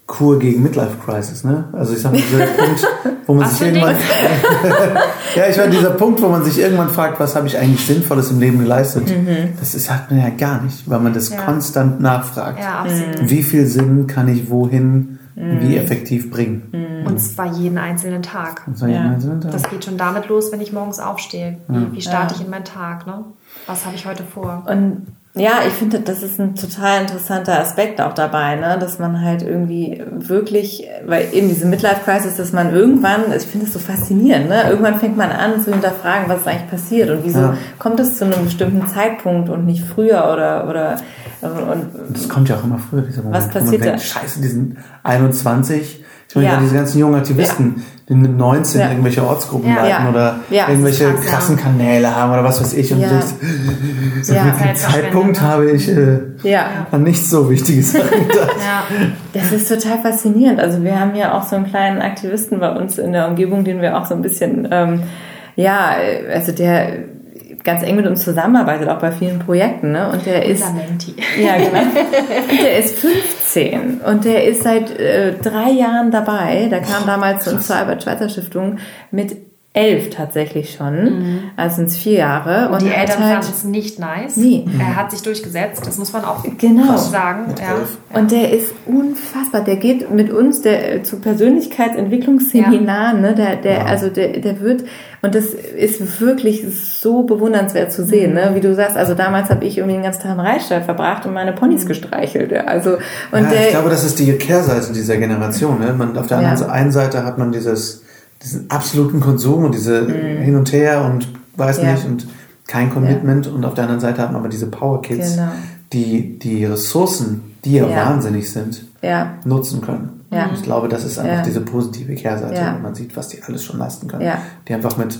S4: Kur gegen Midlife Crisis, ne? Also ich sag mal, dieser Punkt, wo man sich irgendwann. ja, ich meine, dieser Punkt, wo man sich irgendwann fragt, was habe ich eigentlich Sinnvolles im Leben geleistet, mhm. das ist, hat man ja gar nicht, weil man das ja. konstant nachfragt. Ja, absolut. Wie viel Sinn kann ich wohin mhm. wie effektiv bringen.
S2: Mhm. Und zwar jeden einzelnen Tag.
S4: Jeden ja. einzelnen Tag.
S2: Das geht schon damit los, wenn ich morgens aufstehe. Wie, ja. wie starte ich in meinen Tag? Ne? Was habe ich heute vor?
S3: Und ja, ich finde, das ist ein total interessanter Aspekt auch dabei, ne? dass man halt irgendwie wirklich, weil eben diese Midlife-Crisis, dass man irgendwann, ich finde es so faszinierend, ne? irgendwann fängt man an zu hinterfragen, was ist eigentlich passiert und wieso ja. kommt es zu einem bestimmten Zeitpunkt und nicht früher oder, oder
S4: und, das kommt ja auch immer früher, dieser
S3: Moment. Was passiert da?
S4: Scheiße, die sind 21. Ich meine, ja. diese ganzen jungen Aktivisten, ja. die mit 19 ja. irgendwelche Ortsgruppen leiten oder irgendwelche krass, krassen Kanäle haben oder was weiß ich. Und ja. so viel Zeitpunkt habe ich äh, an nichts so Wichtiges
S3: ja. Das ist total faszinierend. Also wir haben ja auch so einen kleinen Aktivisten bei uns in der Umgebung, den wir auch so ein bisschen, ähm, ja, also der ganz eng mit uns zusammenarbeitet, auch bei vielen Projekten. Ne? Und der ist. Ja, genau. Und der ist 15 und der ist seit äh, drei Jahren dabei. Der kam damals zu uns zur Albert-Schweitzer Stiftung mit elf tatsächlich schon. Mhm. Also sind es vier Jahre.
S2: Und, und die Eltern halt, fanden es nicht nice. Nee. Er hat sich durchgesetzt, das muss man auch genau. sagen.
S3: Ja. Und der ist unfassbar. Der geht mit uns der, äh, zu Persönlichkeitsentwicklungsseminaren. Ja. Ne? Der, der, wow. Also der, der wird, und das ist wirklich so bewundernswert zu sehen. Mhm. Ne? Wie du sagst, also damals habe ich irgendwie den ganzen Tag in Reitstall verbracht und meine Ponys mhm. gestreichelt. Also, und
S1: ja, der, ich glaube, das ist die Kehrseite dieser Generation. Ne? Man, auf der einen Seite hat man dieses diesen absoluten Konsum und diese mhm. hin und her und weiß ja. nicht und kein Commitment. Ja. Und auf der anderen Seite hat man aber diese Power Kids, genau. die die Ressourcen, die ja, ja. wahnsinnig sind, nutzen können. Und ich glaube, das ist einfach diese positive Kehrseite, wenn man sieht, was die alles schon leisten können. Die einfach mit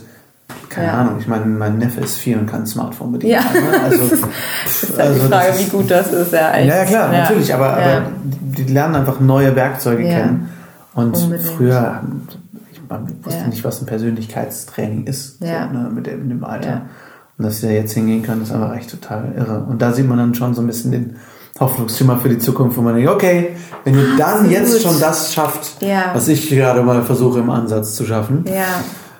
S1: keine ja. Ahnung, ich meine, mein Neffe ist vier und kann ein Smartphone bedienen. Ja. Ne? Also, das
S3: ist also die Frage, wie gut das ist. Ja,
S1: echt. ja, klar, ja. natürlich, aber, aber die lernen einfach neue Werkzeuge kennen. Und Unbedingt. früher man wusste ja. nicht, was ein Persönlichkeitstraining ist ja. so, ne, mit, dem, mit, dem, Alter. Ja. Und dass sie da jetzt hingehen kann, ist einfach echt total irre. Und da sieht man dann schon so ein bisschen den Hoffnungsschimmer für die Zukunft, wo man denkt, okay, wenn ihr dann Absolut. jetzt schon das schafft, was ich gerade mal versuche im Ansatz zu schaffen,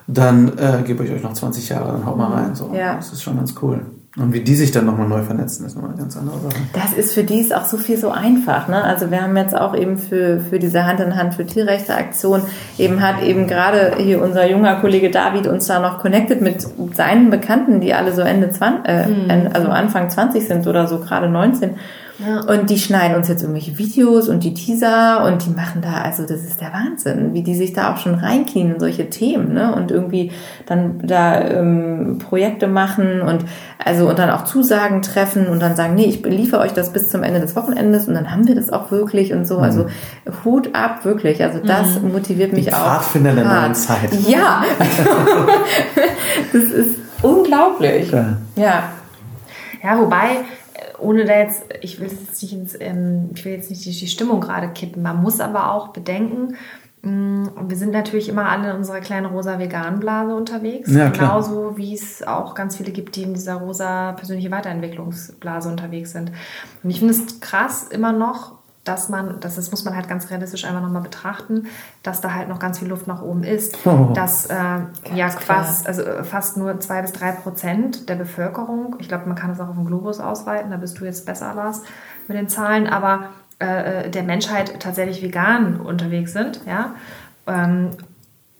S1: dann äh, gebe ich euch noch 20 Jahre, dann haut mal rein. So. Das ist schon ganz cool. Und wie die sich dann nochmal neu vernetzen, ist nochmal eine ganz andere Sache.
S3: Das ist für die ist auch so viel so einfach. Ne? Also wir haben jetzt auch eben für, für diese Hand in Hand für Tierrechte Aktion eben hat eben gerade hier unser junger Kollege David uns da noch connected mit seinen Bekannten, die alle so Ende 20, äh, mhm. also Anfang 20 sind oder so gerade 19 ja. Und die schneiden uns jetzt irgendwelche Videos und die Teaser und die machen da, also das ist der Wahnsinn, wie die sich da auch schon reinknien in solche Themen, ne? Und irgendwie dann da ähm, Projekte machen und also und dann auch Zusagen treffen und dann sagen, nee, ich liefere euch das bis zum Ende des Wochenendes und dann haben wir das auch wirklich und so. Mhm. Also Hut ab, wirklich. Also das mhm. motiviert mich die auch.
S1: Pfadfinder der neuen Zeit.
S3: Ja. das ist unglaublich.
S2: Ja. ja. Ja, wobei ohne da jetzt, ich will jetzt nicht ins, ähm, ich will jetzt nicht die, Stimmung gerade kippen. Man muss aber auch bedenken, mm, wir sind natürlich immer alle in unserer kleinen rosa Vegan-Blase unterwegs. Ja, genauso wie es auch ganz viele gibt, die in dieser rosa persönliche Weiterentwicklungsblase unterwegs sind. Und ich finde es krass immer noch, dass man, das, das muss man halt ganz realistisch einfach nochmal betrachten, dass da halt noch ganz viel Luft nach oben ist. Oh. Dass äh, ja fast, also äh, fast nur zwei bis drei Prozent der Bevölkerung, ich glaube, man kann das auch auf den Globus ausweiten, da bist du jetzt besser, Lars, mit den Zahlen, aber äh, äh der Menschheit tatsächlich vegan unterwegs sind, ja. Ähm,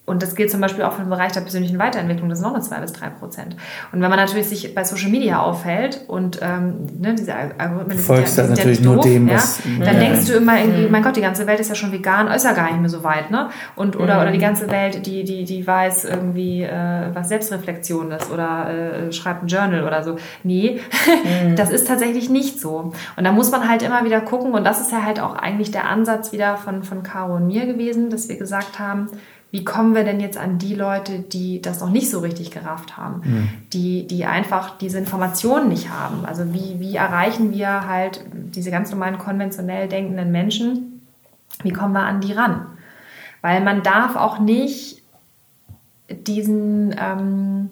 S2: und das gilt zum Beispiel auch für den Bereich der persönlichen Weiterentwicklung, das sind noch nur zwei bis drei Prozent. Und wenn man natürlich sich bei Social Media aufhält und ähm, ne, diese Algorithmen, die
S1: Folgst sind ja, die natürlich ja nur dem, was,
S2: ja, dann ja. denkst du immer irgendwie, mhm. mein Gott, die ganze Welt ist ja schon vegan, ist ja gar nicht mehr so weit, ne? Und oder mhm. oder die ganze Welt, die die die weiß irgendwie, äh, was Selbstreflexion ist oder äh, schreibt ein Journal oder so. Nee, mhm. das ist tatsächlich nicht so. Und da muss man halt immer wieder gucken und das ist ja halt auch eigentlich der Ansatz wieder von von Caro und mir gewesen, dass wir gesagt haben wie kommen wir denn jetzt an die Leute, die das noch nicht so richtig gerafft haben, mhm. die, die einfach diese Informationen nicht haben? Also wie, wie erreichen wir halt diese ganz normalen konventionell denkenden Menschen? Wie kommen wir an die ran? Weil man darf auch nicht diesen ähm,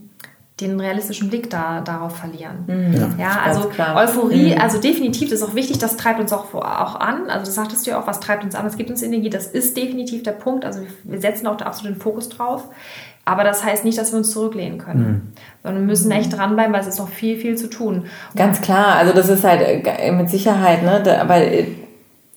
S2: den realistischen Blick da, darauf verlieren. Mhm. Ja, ja also Euphorie, mhm. also definitiv, das ist auch wichtig, das treibt uns auch, auch an. Also das sagtest du ja auch, was treibt uns an, das gibt uns Energie, das ist definitiv der Punkt. Also wir setzen auch absolut den Fokus drauf. Aber das heißt nicht, dass wir uns zurücklehnen können, mhm. sondern wir müssen echt dranbleiben, weil es ist noch viel, viel zu tun.
S3: Ganz klar, also das ist halt äh, mit Sicherheit, ne? aber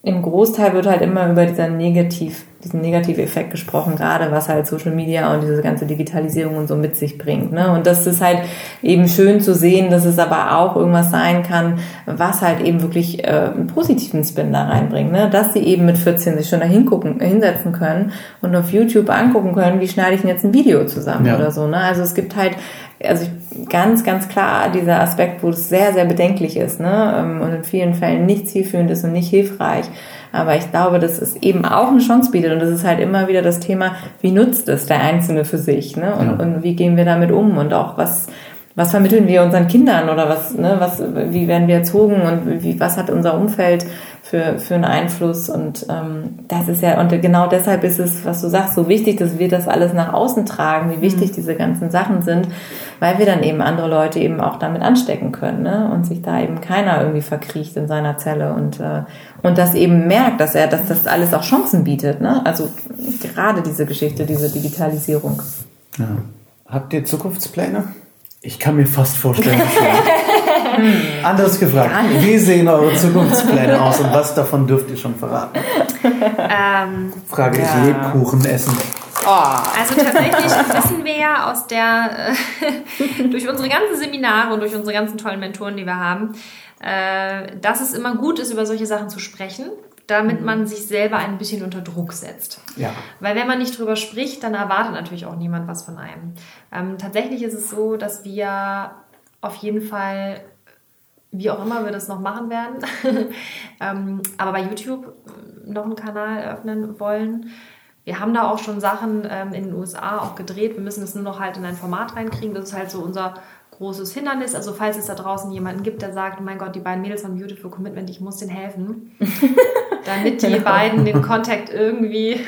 S3: im Großteil wird halt immer über dieser Negativ, diesen Negativeffekt gesprochen, gerade was halt Social Media und diese ganze Digitalisierung und so mit sich bringt. Ne? Und das ist halt eben schön zu sehen, dass es aber auch irgendwas sein kann, was halt eben wirklich äh, einen positiven Spin da reinbringt. Ne? Dass sie eben mit 14 sich schon da hingucken, hinsetzen können und auf YouTube angucken können, wie schneide ich denn jetzt ein Video zusammen ja. oder so. Ne? Also es gibt halt also ganz, ganz klar dieser Aspekt, wo es sehr, sehr bedenklich ist ne? Ähm, und in vielen Fällen nicht zielführend ist und nicht hilfreich. Aber ich glaube, dass es eben auch eine Chance bietet und das ist halt immer wieder das Thema, wie nutzt es der Einzelne für sich ne? und, ja. und wie gehen wir damit um und auch was, was vermitteln wir unseren Kindern oder was, ne, was, wie werden wir erzogen und wie, was hat unser Umfeld für, für einen Einfluss und ähm, das ist ja, und genau deshalb ist es, was du sagst, so wichtig, dass wir das alles nach außen tragen, wie wichtig mhm. diese ganzen Sachen sind, weil wir dann eben andere Leute eben auch damit anstecken können ne? und sich da eben keiner irgendwie verkriecht in seiner Zelle und, äh, und das eben merkt, dass er, dass das alles auch Chancen bietet, ne? also gerade diese Geschichte, diese Digitalisierung.
S1: Ja.
S4: Habt ihr Zukunftspläne? Ich kann mir fast vorstellen. Anderes gefragt. Wie sehen eure Zukunftspläne aus und was davon dürft ihr schon verraten?
S2: Ähm,
S4: Frage
S3: Ja.
S4: ich Lebkuchen essen.
S2: Also tatsächlich wissen wir ja aus der, äh, durch unsere ganzen Seminare und durch unsere ganzen tollen Mentoren, die wir haben, äh, dass es immer gut ist, über solche Sachen zu sprechen, damit man sich selber ein bisschen unter Druck setzt.
S4: Ja.
S2: Weil wenn man nicht drüber spricht, dann erwartet natürlich auch niemand was von einem. Ähm, tatsächlich ist es so, dass wir auf jeden Fall, wie auch immer wir das noch machen werden, ähm, aber bei YouTube noch einen Kanal eröffnen wollen. Wir haben da auch schon Sachen ähm, in den USA auch gedreht. Wir müssen das nur noch halt in ein Format reinkriegen. Das ist halt so unser großes Hindernis. Also falls es da draußen jemanden gibt, der sagt, mein Gott, die beiden Mädels von Beautiful Commitment, ich muss denen helfen, damit die beiden den Contact irgendwie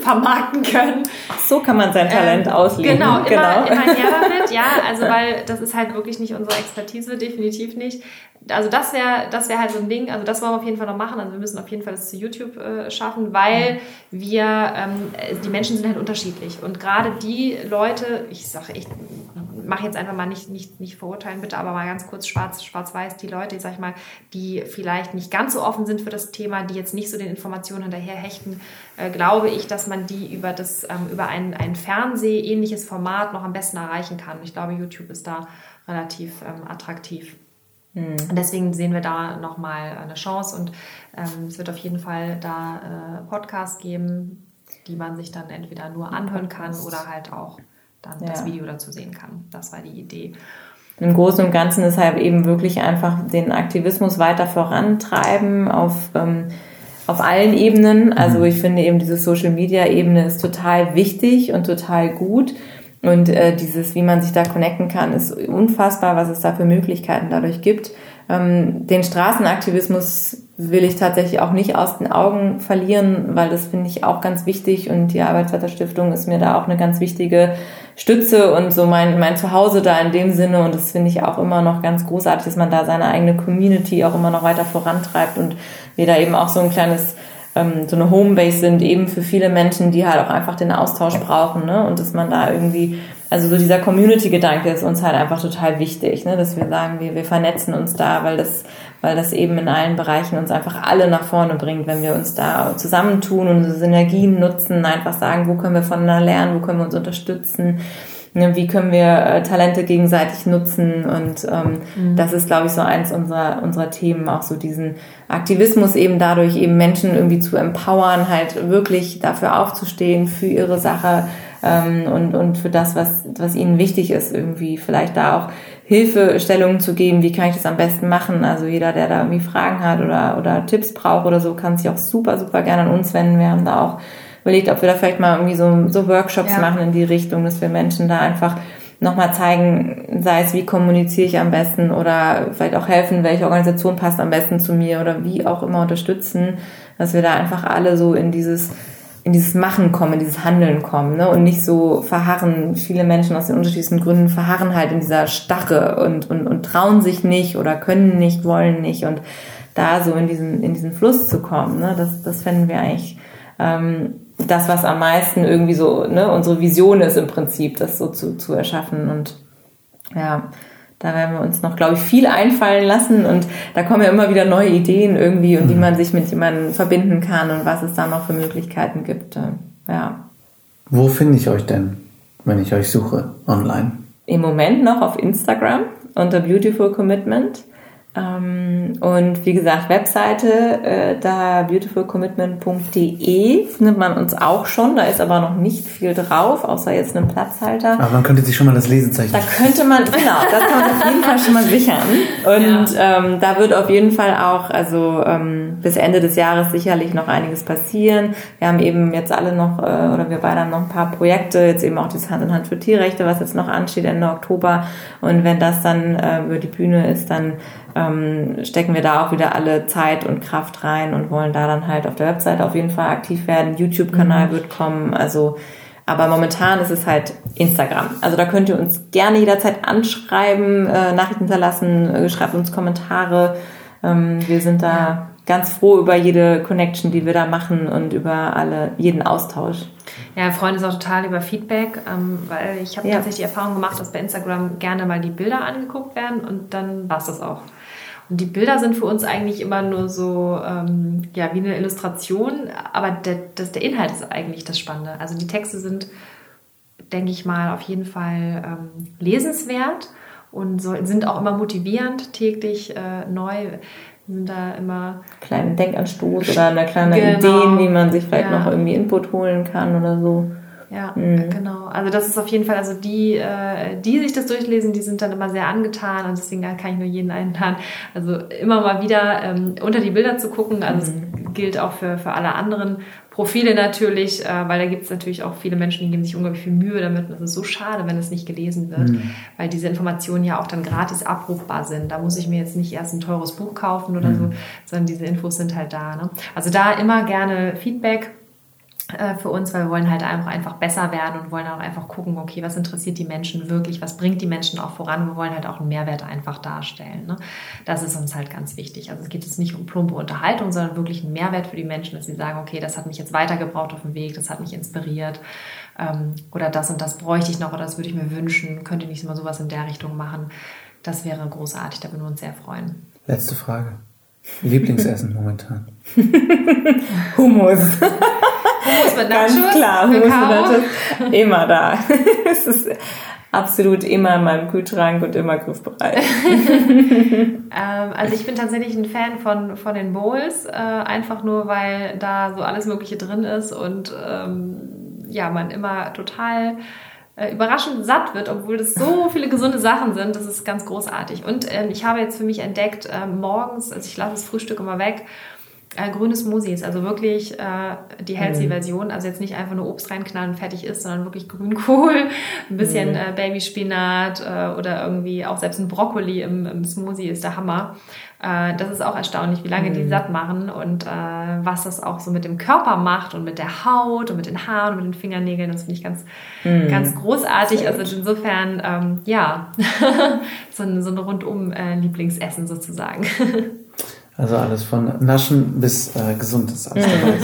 S2: vermarkten können.
S3: So kann man sein Talent
S2: Ähm,
S3: ausleben.
S2: Genau, immer, immer her damit, ja. Also weil das ist halt wirklich nicht unsere Expertise, definitiv nicht. Also das wäre das wäre halt so ein Ding, also das wollen wir auf jeden Fall noch machen. Also wir müssen auf jeden Fall das zu YouTube äh, schaffen, weil wir, ähm, die Menschen sind halt unterschiedlich. Und gerade die Leute, ich sage, ich mache jetzt einfach mal nicht, nicht, nicht verurteilen, bitte, aber mal ganz kurz schwarz, schwarz-weiß, die Leute, sag ich mal, die vielleicht nicht ganz so offen sind für das Thema, die jetzt nicht so den Informationen hinterher hechten, äh, glaube ich, dass man die über das, ähm, über ein, ein Fernseh-ähnliches Format noch am besten erreichen kann. Ich glaube, YouTube ist da relativ ähm, attraktiv. Und deswegen sehen wir da nochmal eine Chance und ähm, es wird auf jeden Fall da äh, Podcasts geben, die man sich dann entweder nur anhören kann oder halt auch dann das
S3: Ja.
S2: Video dazu sehen kann. Das war die Idee.
S3: Im Großen und Ganzen ist halt eben wirklich einfach den Aktivismus weiter vorantreiben auf, ähm, auf allen Ebenen. Also ich finde eben diese Social Media Ebene ist total wichtig und total gut. Und äh, dieses, wie man sich da connecten kann, ist unfassbar, was es da für Möglichkeiten dadurch gibt. Ähm, den Straßenaktivismus will ich tatsächlich auch nicht aus den Augen verlieren, weil das finde ich auch ganz wichtig und die Arbeitswetterstiftung ist mir da auch eine ganz wichtige Stütze und so mein, mein Zuhause da in dem Sinne und das finde ich auch immer noch ganz großartig, dass man da seine eigene Community auch immer noch weiter vorantreibt und wir da eben auch so ein kleines ähm, so eine Homebase sind, eben für viele Menschen, die halt auch einfach den Austausch brauchen, ne? Und dass man da irgendwie, also so dieser Community-Gedanke ist uns halt einfach total wichtig, ne? Dass wir sagen, wir, wir vernetzen uns da, weil das, weil das eben in allen Bereichen uns einfach alle nach vorne bringt, wenn wir uns da zusammentun und unsere Synergien nutzen, einfach sagen, wo können wir voneinander lernen, wo können wir uns unterstützen, ne, wie können wir äh, Talente gegenseitig nutzen und ähm, das ist, glaube ich, so eins unserer, unserer Themen, auch so diesen Aktivismus eben dadurch eben Menschen irgendwie zu empowern, halt wirklich dafür aufzustehen, für ihre Sache ähm, und, und für das, was, was ihnen wichtig ist, irgendwie vielleicht da auch Hilfestellungen zu geben, wie kann ich das am besten machen. Also jeder, der da irgendwie Fragen hat oder, oder Tipps braucht oder so, kann sich auch super, super gerne an uns wenden. Wir haben da auch überlegt, ob wir da vielleicht mal irgendwie so, so Workshops
S2: Ja.
S3: machen in die Richtung, dass wir Menschen da einfach nochmal zeigen, sei es wie kommuniziere ich am besten oder vielleicht auch helfen, welche Organisation passt am besten zu mir oder wie auch immer unterstützen, dass wir da einfach alle so in dieses in dieses Machen kommen, in dieses Handeln kommen ne? und nicht so verharren. Viele Menschen aus den unterschiedlichsten Gründen verharren halt in dieser Starre und, und, und trauen sich nicht oder können nicht, wollen nicht und da so in diesen, in diesen Fluss zu kommen, ne? das, das fänden wir eigentlich ähm, das, was am meisten irgendwie so ne, unsere Vision ist im Prinzip, das so zu, zu erschaffen. Und ja, da werden wir uns noch, glaube ich, viel einfallen lassen und da kommen ja immer wieder neue Ideen irgendwie und wie man sich mit jemandem verbinden kann und was es da noch für Möglichkeiten gibt. Äh, Ja.
S4: Wo finde ich euch denn, wenn ich euch suche online?
S3: Im Moment noch auf Instagram unter Beautiful Commitment. Ähm, und wie gesagt, Webseite, äh, da beautifulcommitment.de findet man uns auch schon. Da ist aber noch nicht viel drauf, außer jetzt einen Platzhalter.
S4: Aber man könnte sich schon mal das Lesezeichen.
S3: Da könnte man, genau, das kann man auf jeden Fall schon mal sichern. Und ähm, da wird auf jeden Fall auch, also ähm, bis Ende des Jahres sicherlich noch einiges passieren. Wir haben eben jetzt alle noch, äh, oder wir beide haben noch ein paar Projekte, jetzt eben auch das Hand in Hand für Tierrechte, was jetzt noch ansteht Ende Oktober. Und wenn das dann äh, über die Bühne ist, dann ähm, stecken wir da auch wieder alle Zeit und Kraft rein und wollen da dann halt auf der Webseite auf jeden Fall aktiv werden. YouTube-Kanal wird kommen, also aber momentan ist es halt Instagram. Also da könnt ihr uns gerne jederzeit anschreiben, äh, Nachrichten hinterlassen, äh, schreibt uns Kommentare. Ähm, wir sind da ganz froh über jede Connection, die wir da machen und über alle jeden Austausch.
S2: Ja, wir freuen uns auch total über Feedback, ähm, weil ich habe ja. tatsächlich die Erfahrung gemacht, dass bei Instagram gerne mal die Bilder angeguckt werden und dann war es das auch. Und die Bilder sind für uns eigentlich immer nur so, ähm, ja, wie eine Illustration, aber der, das, der Inhalt ist eigentlich das Spannende. Also die Texte sind, denke ich mal, auf jeden Fall ähm, lesenswert und so, sind auch immer motivierend, täglich äh, neu sind da immer
S3: kleinen Denkanstoß oder eine kleine genau. Ideen, wie man sich vielleicht ja. noch irgendwie Input holen kann oder so.
S2: Ja, mhm. genau. Also das ist auf jeden Fall, also die, äh, die sich das durchlesen, die sind dann immer sehr angetan und deswegen kann ich nur jeden einladen. Also immer mal wieder ähm, unter die Bilder zu gucken. Also mhm. gilt auch für, für alle anderen Profile natürlich, äh, weil da gibt es natürlich auch viele Menschen, die geben sich unglaublich viel Mühe damit. Und es ist so schade, wenn es nicht gelesen wird, mhm. weil diese Informationen ja auch dann gratis abrufbar sind. Da muss ich mir jetzt nicht erst ein teures Buch kaufen oder mhm. so, sondern diese Infos sind halt da. Ne? Also da immer gerne Feedback für uns, weil wir wollen halt einfach, einfach besser werden und wollen auch einfach gucken, okay, was interessiert die Menschen wirklich, was bringt die Menschen auch voran. Wir wollen halt auch einen Mehrwert einfach darstellen. Ne? Das ist uns halt ganz wichtig. Also es geht jetzt nicht um plumpe Unterhaltung, sondern wirklich einen Mehrwert für die Menschen, dass sie sagen, okay, das hat mich jetzt weitergebraucht auf dem Weg, das hat mich inspiriert ähm, oder das und das bräuchte ich noch oder das würde ich mir wünschen, könnt ihr nicht mal sowas in der Richtung machen. Das wäre großartig, da würden wir uns sehr freuen.
S4: Letzte Frage. Lieblingsessen momentan?
S3: Hummus. Hummus mit Nachos? Ganz klar, Hummus mit Nachos. Immer da. es ist absolut immer in meinem Kühlschrank und immer griffbereit.
S2: ähm, also ich bin tatsächlich ein Fan von, von den Bowls, äh, einfach nur, weil da so alles Mögliche drin ist und ähm, ja, man immer total äh, überraschend satt wird, obwohl das so viele gesunde Sachen sind. Das ist ganz großartig. Und ähm, ich habe jetzt für mich entdeckt, äh, morgens, also ich lasse das Frühstück immer weg, äh, grüne Smoothies, also wirklich äh, die Healthy-Version, mhm. also jetzt nicht einfach nur Obst reinknallen und fertig ist, sondern wirklich Grünkohl, ein bisschen mhm. äh, Babyspinat äh, oder irgendwie auch selbst ein Brokkoli im, im Smoothie ist der Hammer. Äh, das ist auch erstaunlich, wie lange mhm. die satt machen und äh, was das auch so mit dem Körper macht und mit der Haut und mit den Haaren und mit den Fingernägeln. Das finde ich ganz, mhm. ganz großartig. Also insofern, ähm, ja, so ein, so ein rundum äh, Lieblingsessen sozusagen.
S4: Also alles von Naschen bis äh, Gesundes. Alles dabei.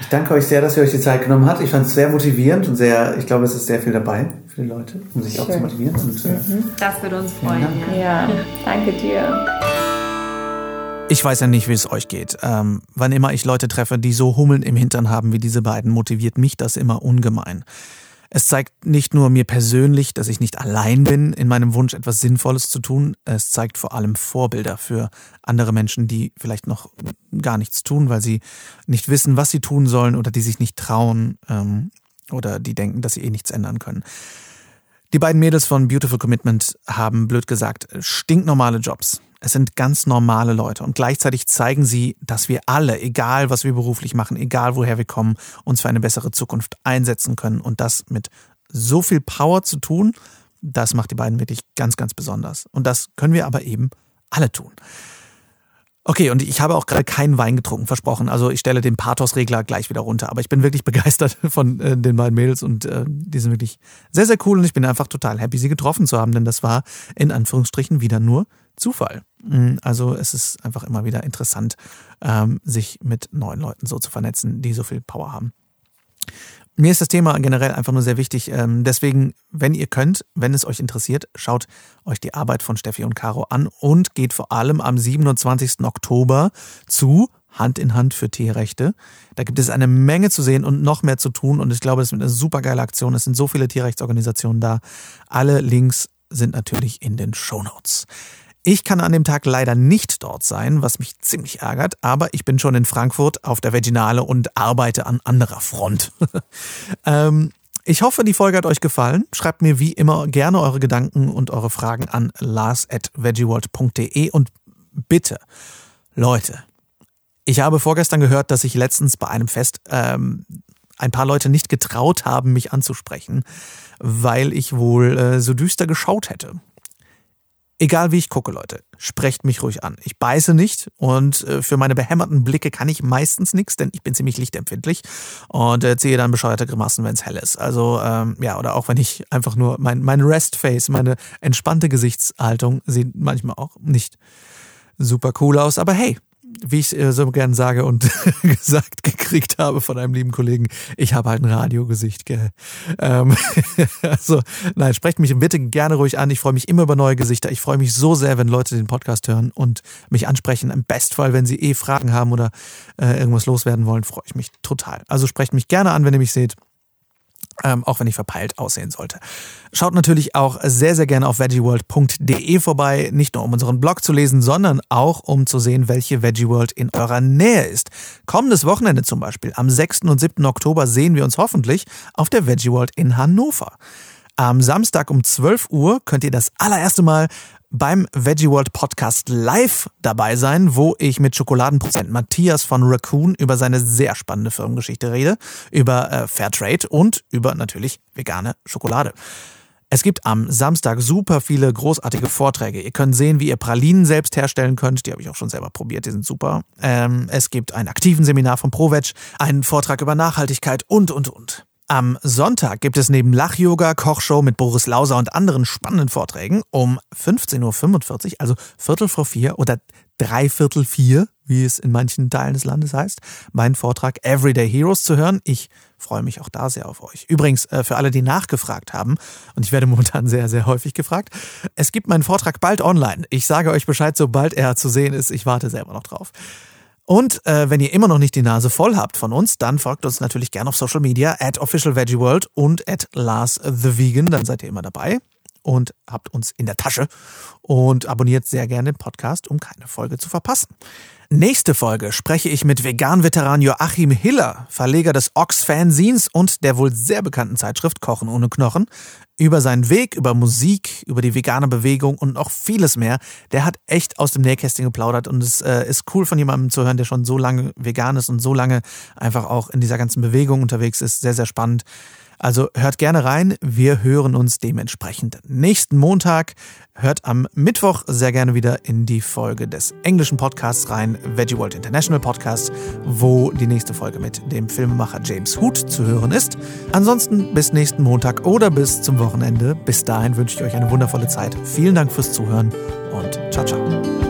S4: Ich danke euch sehr, dass ihr euch die Zeit genommen habt. Ich fand es sehr motivierend und sehr, ich glaube, es ist sehr viel dabei für die Leute, um sich Schön. auch zu motivieren. Und,
S2: äh, mhm. Das würde uns freuen. Dank.
S3: Ja, danke dir.
S1: Ich weiß ja nicht, wie es euch geht. Ähm, wann immer ich Leute treffe, die so Hummeln im Hintern haben wie diese beiden, motiviert mich das immer ungemein. Es zeigt nicht nur mir persönlich, dass ich nicht allein bin in meinem Wunsch, etwas Sinnvolles zu tun, es zeigt vor allem Vorbilder für andere Menschen, die vielleicht noch gar nichts tun, weil sie nicht wissen, was sie tun sollen oder die sich nicht trauen ähm, oder die denken, dass sie eh nichts ändern können. Die beiden Mädels von Beautiful Commitment haben, blöd gesagt, stinknormale Jobs. Es sind ganz normale Leute und gleichzeitig zeigen sie, dass wir alle, egal was wir beruflich machen, egal woher wir kommen, uns für eine bessere Zukunft einsetzen können und das mit so viel Power zu tun, das macht die beiden wirklich ganz, ganz besonders. Und das können wir aber eben alle tun. Okay, und ich habe auch gerade keinen Wein getrunken, versprochen. Also ich stelle den Pathos-Regler gleich wieder runter. Aber ich bin wirklich begeistert von äh, den beiden Mädels und äh, die sind wirklich sehr, sehr cool. Und ich bin einfach total happy, sie getroffen zu haben, denn das war in Anführungsstrichen wieder nur Zufall. Mm, also es ist einfach immer wieder interessant, ähm, sich mit neuen Leuten so zu vernetzen, die so viel Power haben. Mir ist das Thema generell einfach nur sehr wichtig. Ähm, deswegen, wenn ihr könnt, wenn es euch interessiert, schaut euch die Arbeit von Steffi und Caro an und geht vor allem am 27. Oktober zu Hand in Hand für Tierrechte. Da gibt es eine Menge zu sehen und noch mehr zu tun. Und ich glaube, das ist eine super geile Aktion. Es sind so viele Tierrechtsorganisationen da. Alle Links sind natürlich in den Show Notes. Ich kann an dem Tag leider nicht dort sein, was mich ziemlich ärgert, aber ich bin schon in Frankfurt auf der Veginale und arbeite an anderer Front. ähm, ich hoffe, die Folge hat euch gefallen. Schreibt mir wie immer gerne eure Gedanken und eure Fragen an lars.veggieworld.de und bitte, Leute, ich habe vorgestern gehört, dass sich letztens bei einem Fest ähm, ein paar Leute nicht getraut haben, mich anzusprechen, weil ich wohl äh, so düster geschaut hätte. Egal wie ich gucke, Leute, sprecht mich ruhig an. Ich beiße nicht und äh, für meine behämmerten Blicke kann ich meistens nichts, denn ich bin ziemlich lichtempfindlich und äh, ziehe dann bescheuerte Grimassen, wenn es hell ist. Also ähm, ja, oder auch wenn ich einfach nur mein, mein Rest-Face, meine entspannte Gesichtshaltung sieht manchmal auch nicht super cool aus. Aber hey, wie ich äh, so gern sage und gesagt gekriegt habe von einem lieben Kollegen, ich habe halt ein Radiogesicht, gell. Ähm, also, nein, sprecht mich bitte gerne ruhig an. Ich freue mich immer über neue Gesichter. Ich freue mich so sehr, wenn Leute den Podcast hören und mich ansprechen. Im Bestfall, wenn sie eh Fragen haben oder äh, irgendwas loswerden wollen, freue ich mich total. Also sprecht mich gerne an, wenn ihr mich seht ähm, auch wenn ich verpeilt aussehen sollte. Schaut natürlich auch sehr, sehr gerne auf veggieworld.de vorbei, nicht nur um unseren Blog zu lesen, sondern auch um zu sehen, welche Veggieworld in eurer Nähe ist. Kommendes Wochenende zum Beispiel, am 6. und 7. Oktober sehen wir uns hoffentlich auf der Veggieworld in Hannover. Am Samstag um 12 Uhr könnt ihr das allererste Mal beim Veggie World Podcast live dabei sein, wo ich mit Schokoladenprozent Matthias von Raccoon über seine sehr spannende Firmengeschichte rede, über äh, Fairtrade und über natürlich vegane Schokolade. Es gibt am Samstag super viele großartige Vorträge. Ihr könnt sehen, wie ihr Pralinen selbst herstellen könnt. Die habe ich auch schon selber probiert, die sind super. Ähm, es gibt ein aktiven Seminar von ProVeg, einen Vortrag über Nachhaltigkeit und, und, und. Am Sonntag gibt es neben Lach-Yoga, Kochshow mit Boris Lauser und anderen spannenden Vorträgen um 15.45 Uhr, also Viertel vor vier oder Dreiviertel vier, wie es in manchen Teilen des Landes heißt, meinen Vortrag Everyday Heroes zu hören. Ich freue mich auch da sehr auf euch. Übrigens, äh, für alle, die nachgefragt haben, und ich werde momentan sehr, sehr häufig gefragt, es gibt meinen Vortrag bald online. Ich sage euch Bescheid, sobald er zu sehen ist. Ich warte selber noch drauf. Und äh, wenn ihr immer noch nicht die Nase voll habt von uns, dann folgt uns natürlich gerne auf Social Media at officialveggieworld und at Lars the Vegan, dann seid ihr immer dabei und habt uns in der Tasche und abonniert sehr gerne den Podcast, um keine Folge zu verpassen. Nächste Folge spreche ich mit Vegan-Veteran Joachim Hiller, Verleger des Ox-Fanzines und der wohl sehr bekannten Zeitschrift Kochen ohne Knochen, über seinen Weg, über Musik, über die vegane Bewegung und noch vieles mehr. Der hat echt aus dem Nähkästchen geplaudert und es äh, ist cool von jemandem zu hören, der schon so lange vegan ist und so lange einfach auch in dieser ganzen Bewegung unterwegs ist. Sehr, sehr spannend. Also hört gerne rein. Wir hören uns dementsprechend nächsten Montag. Hört am Mittwoch sehr gerne wieder in die Folge des englischen Podcasts rein, Veggie World International Podcast, wo die nächste Folge mit dem Filmemacher James Hood zu hören ist. Ansonsten bis nächsten Montag oder bis zum Wochenende. Bis dahin wünsche ich euch eine wundervolle Zeit. Vielen Dank fürs Zuhören und ciao, ciao.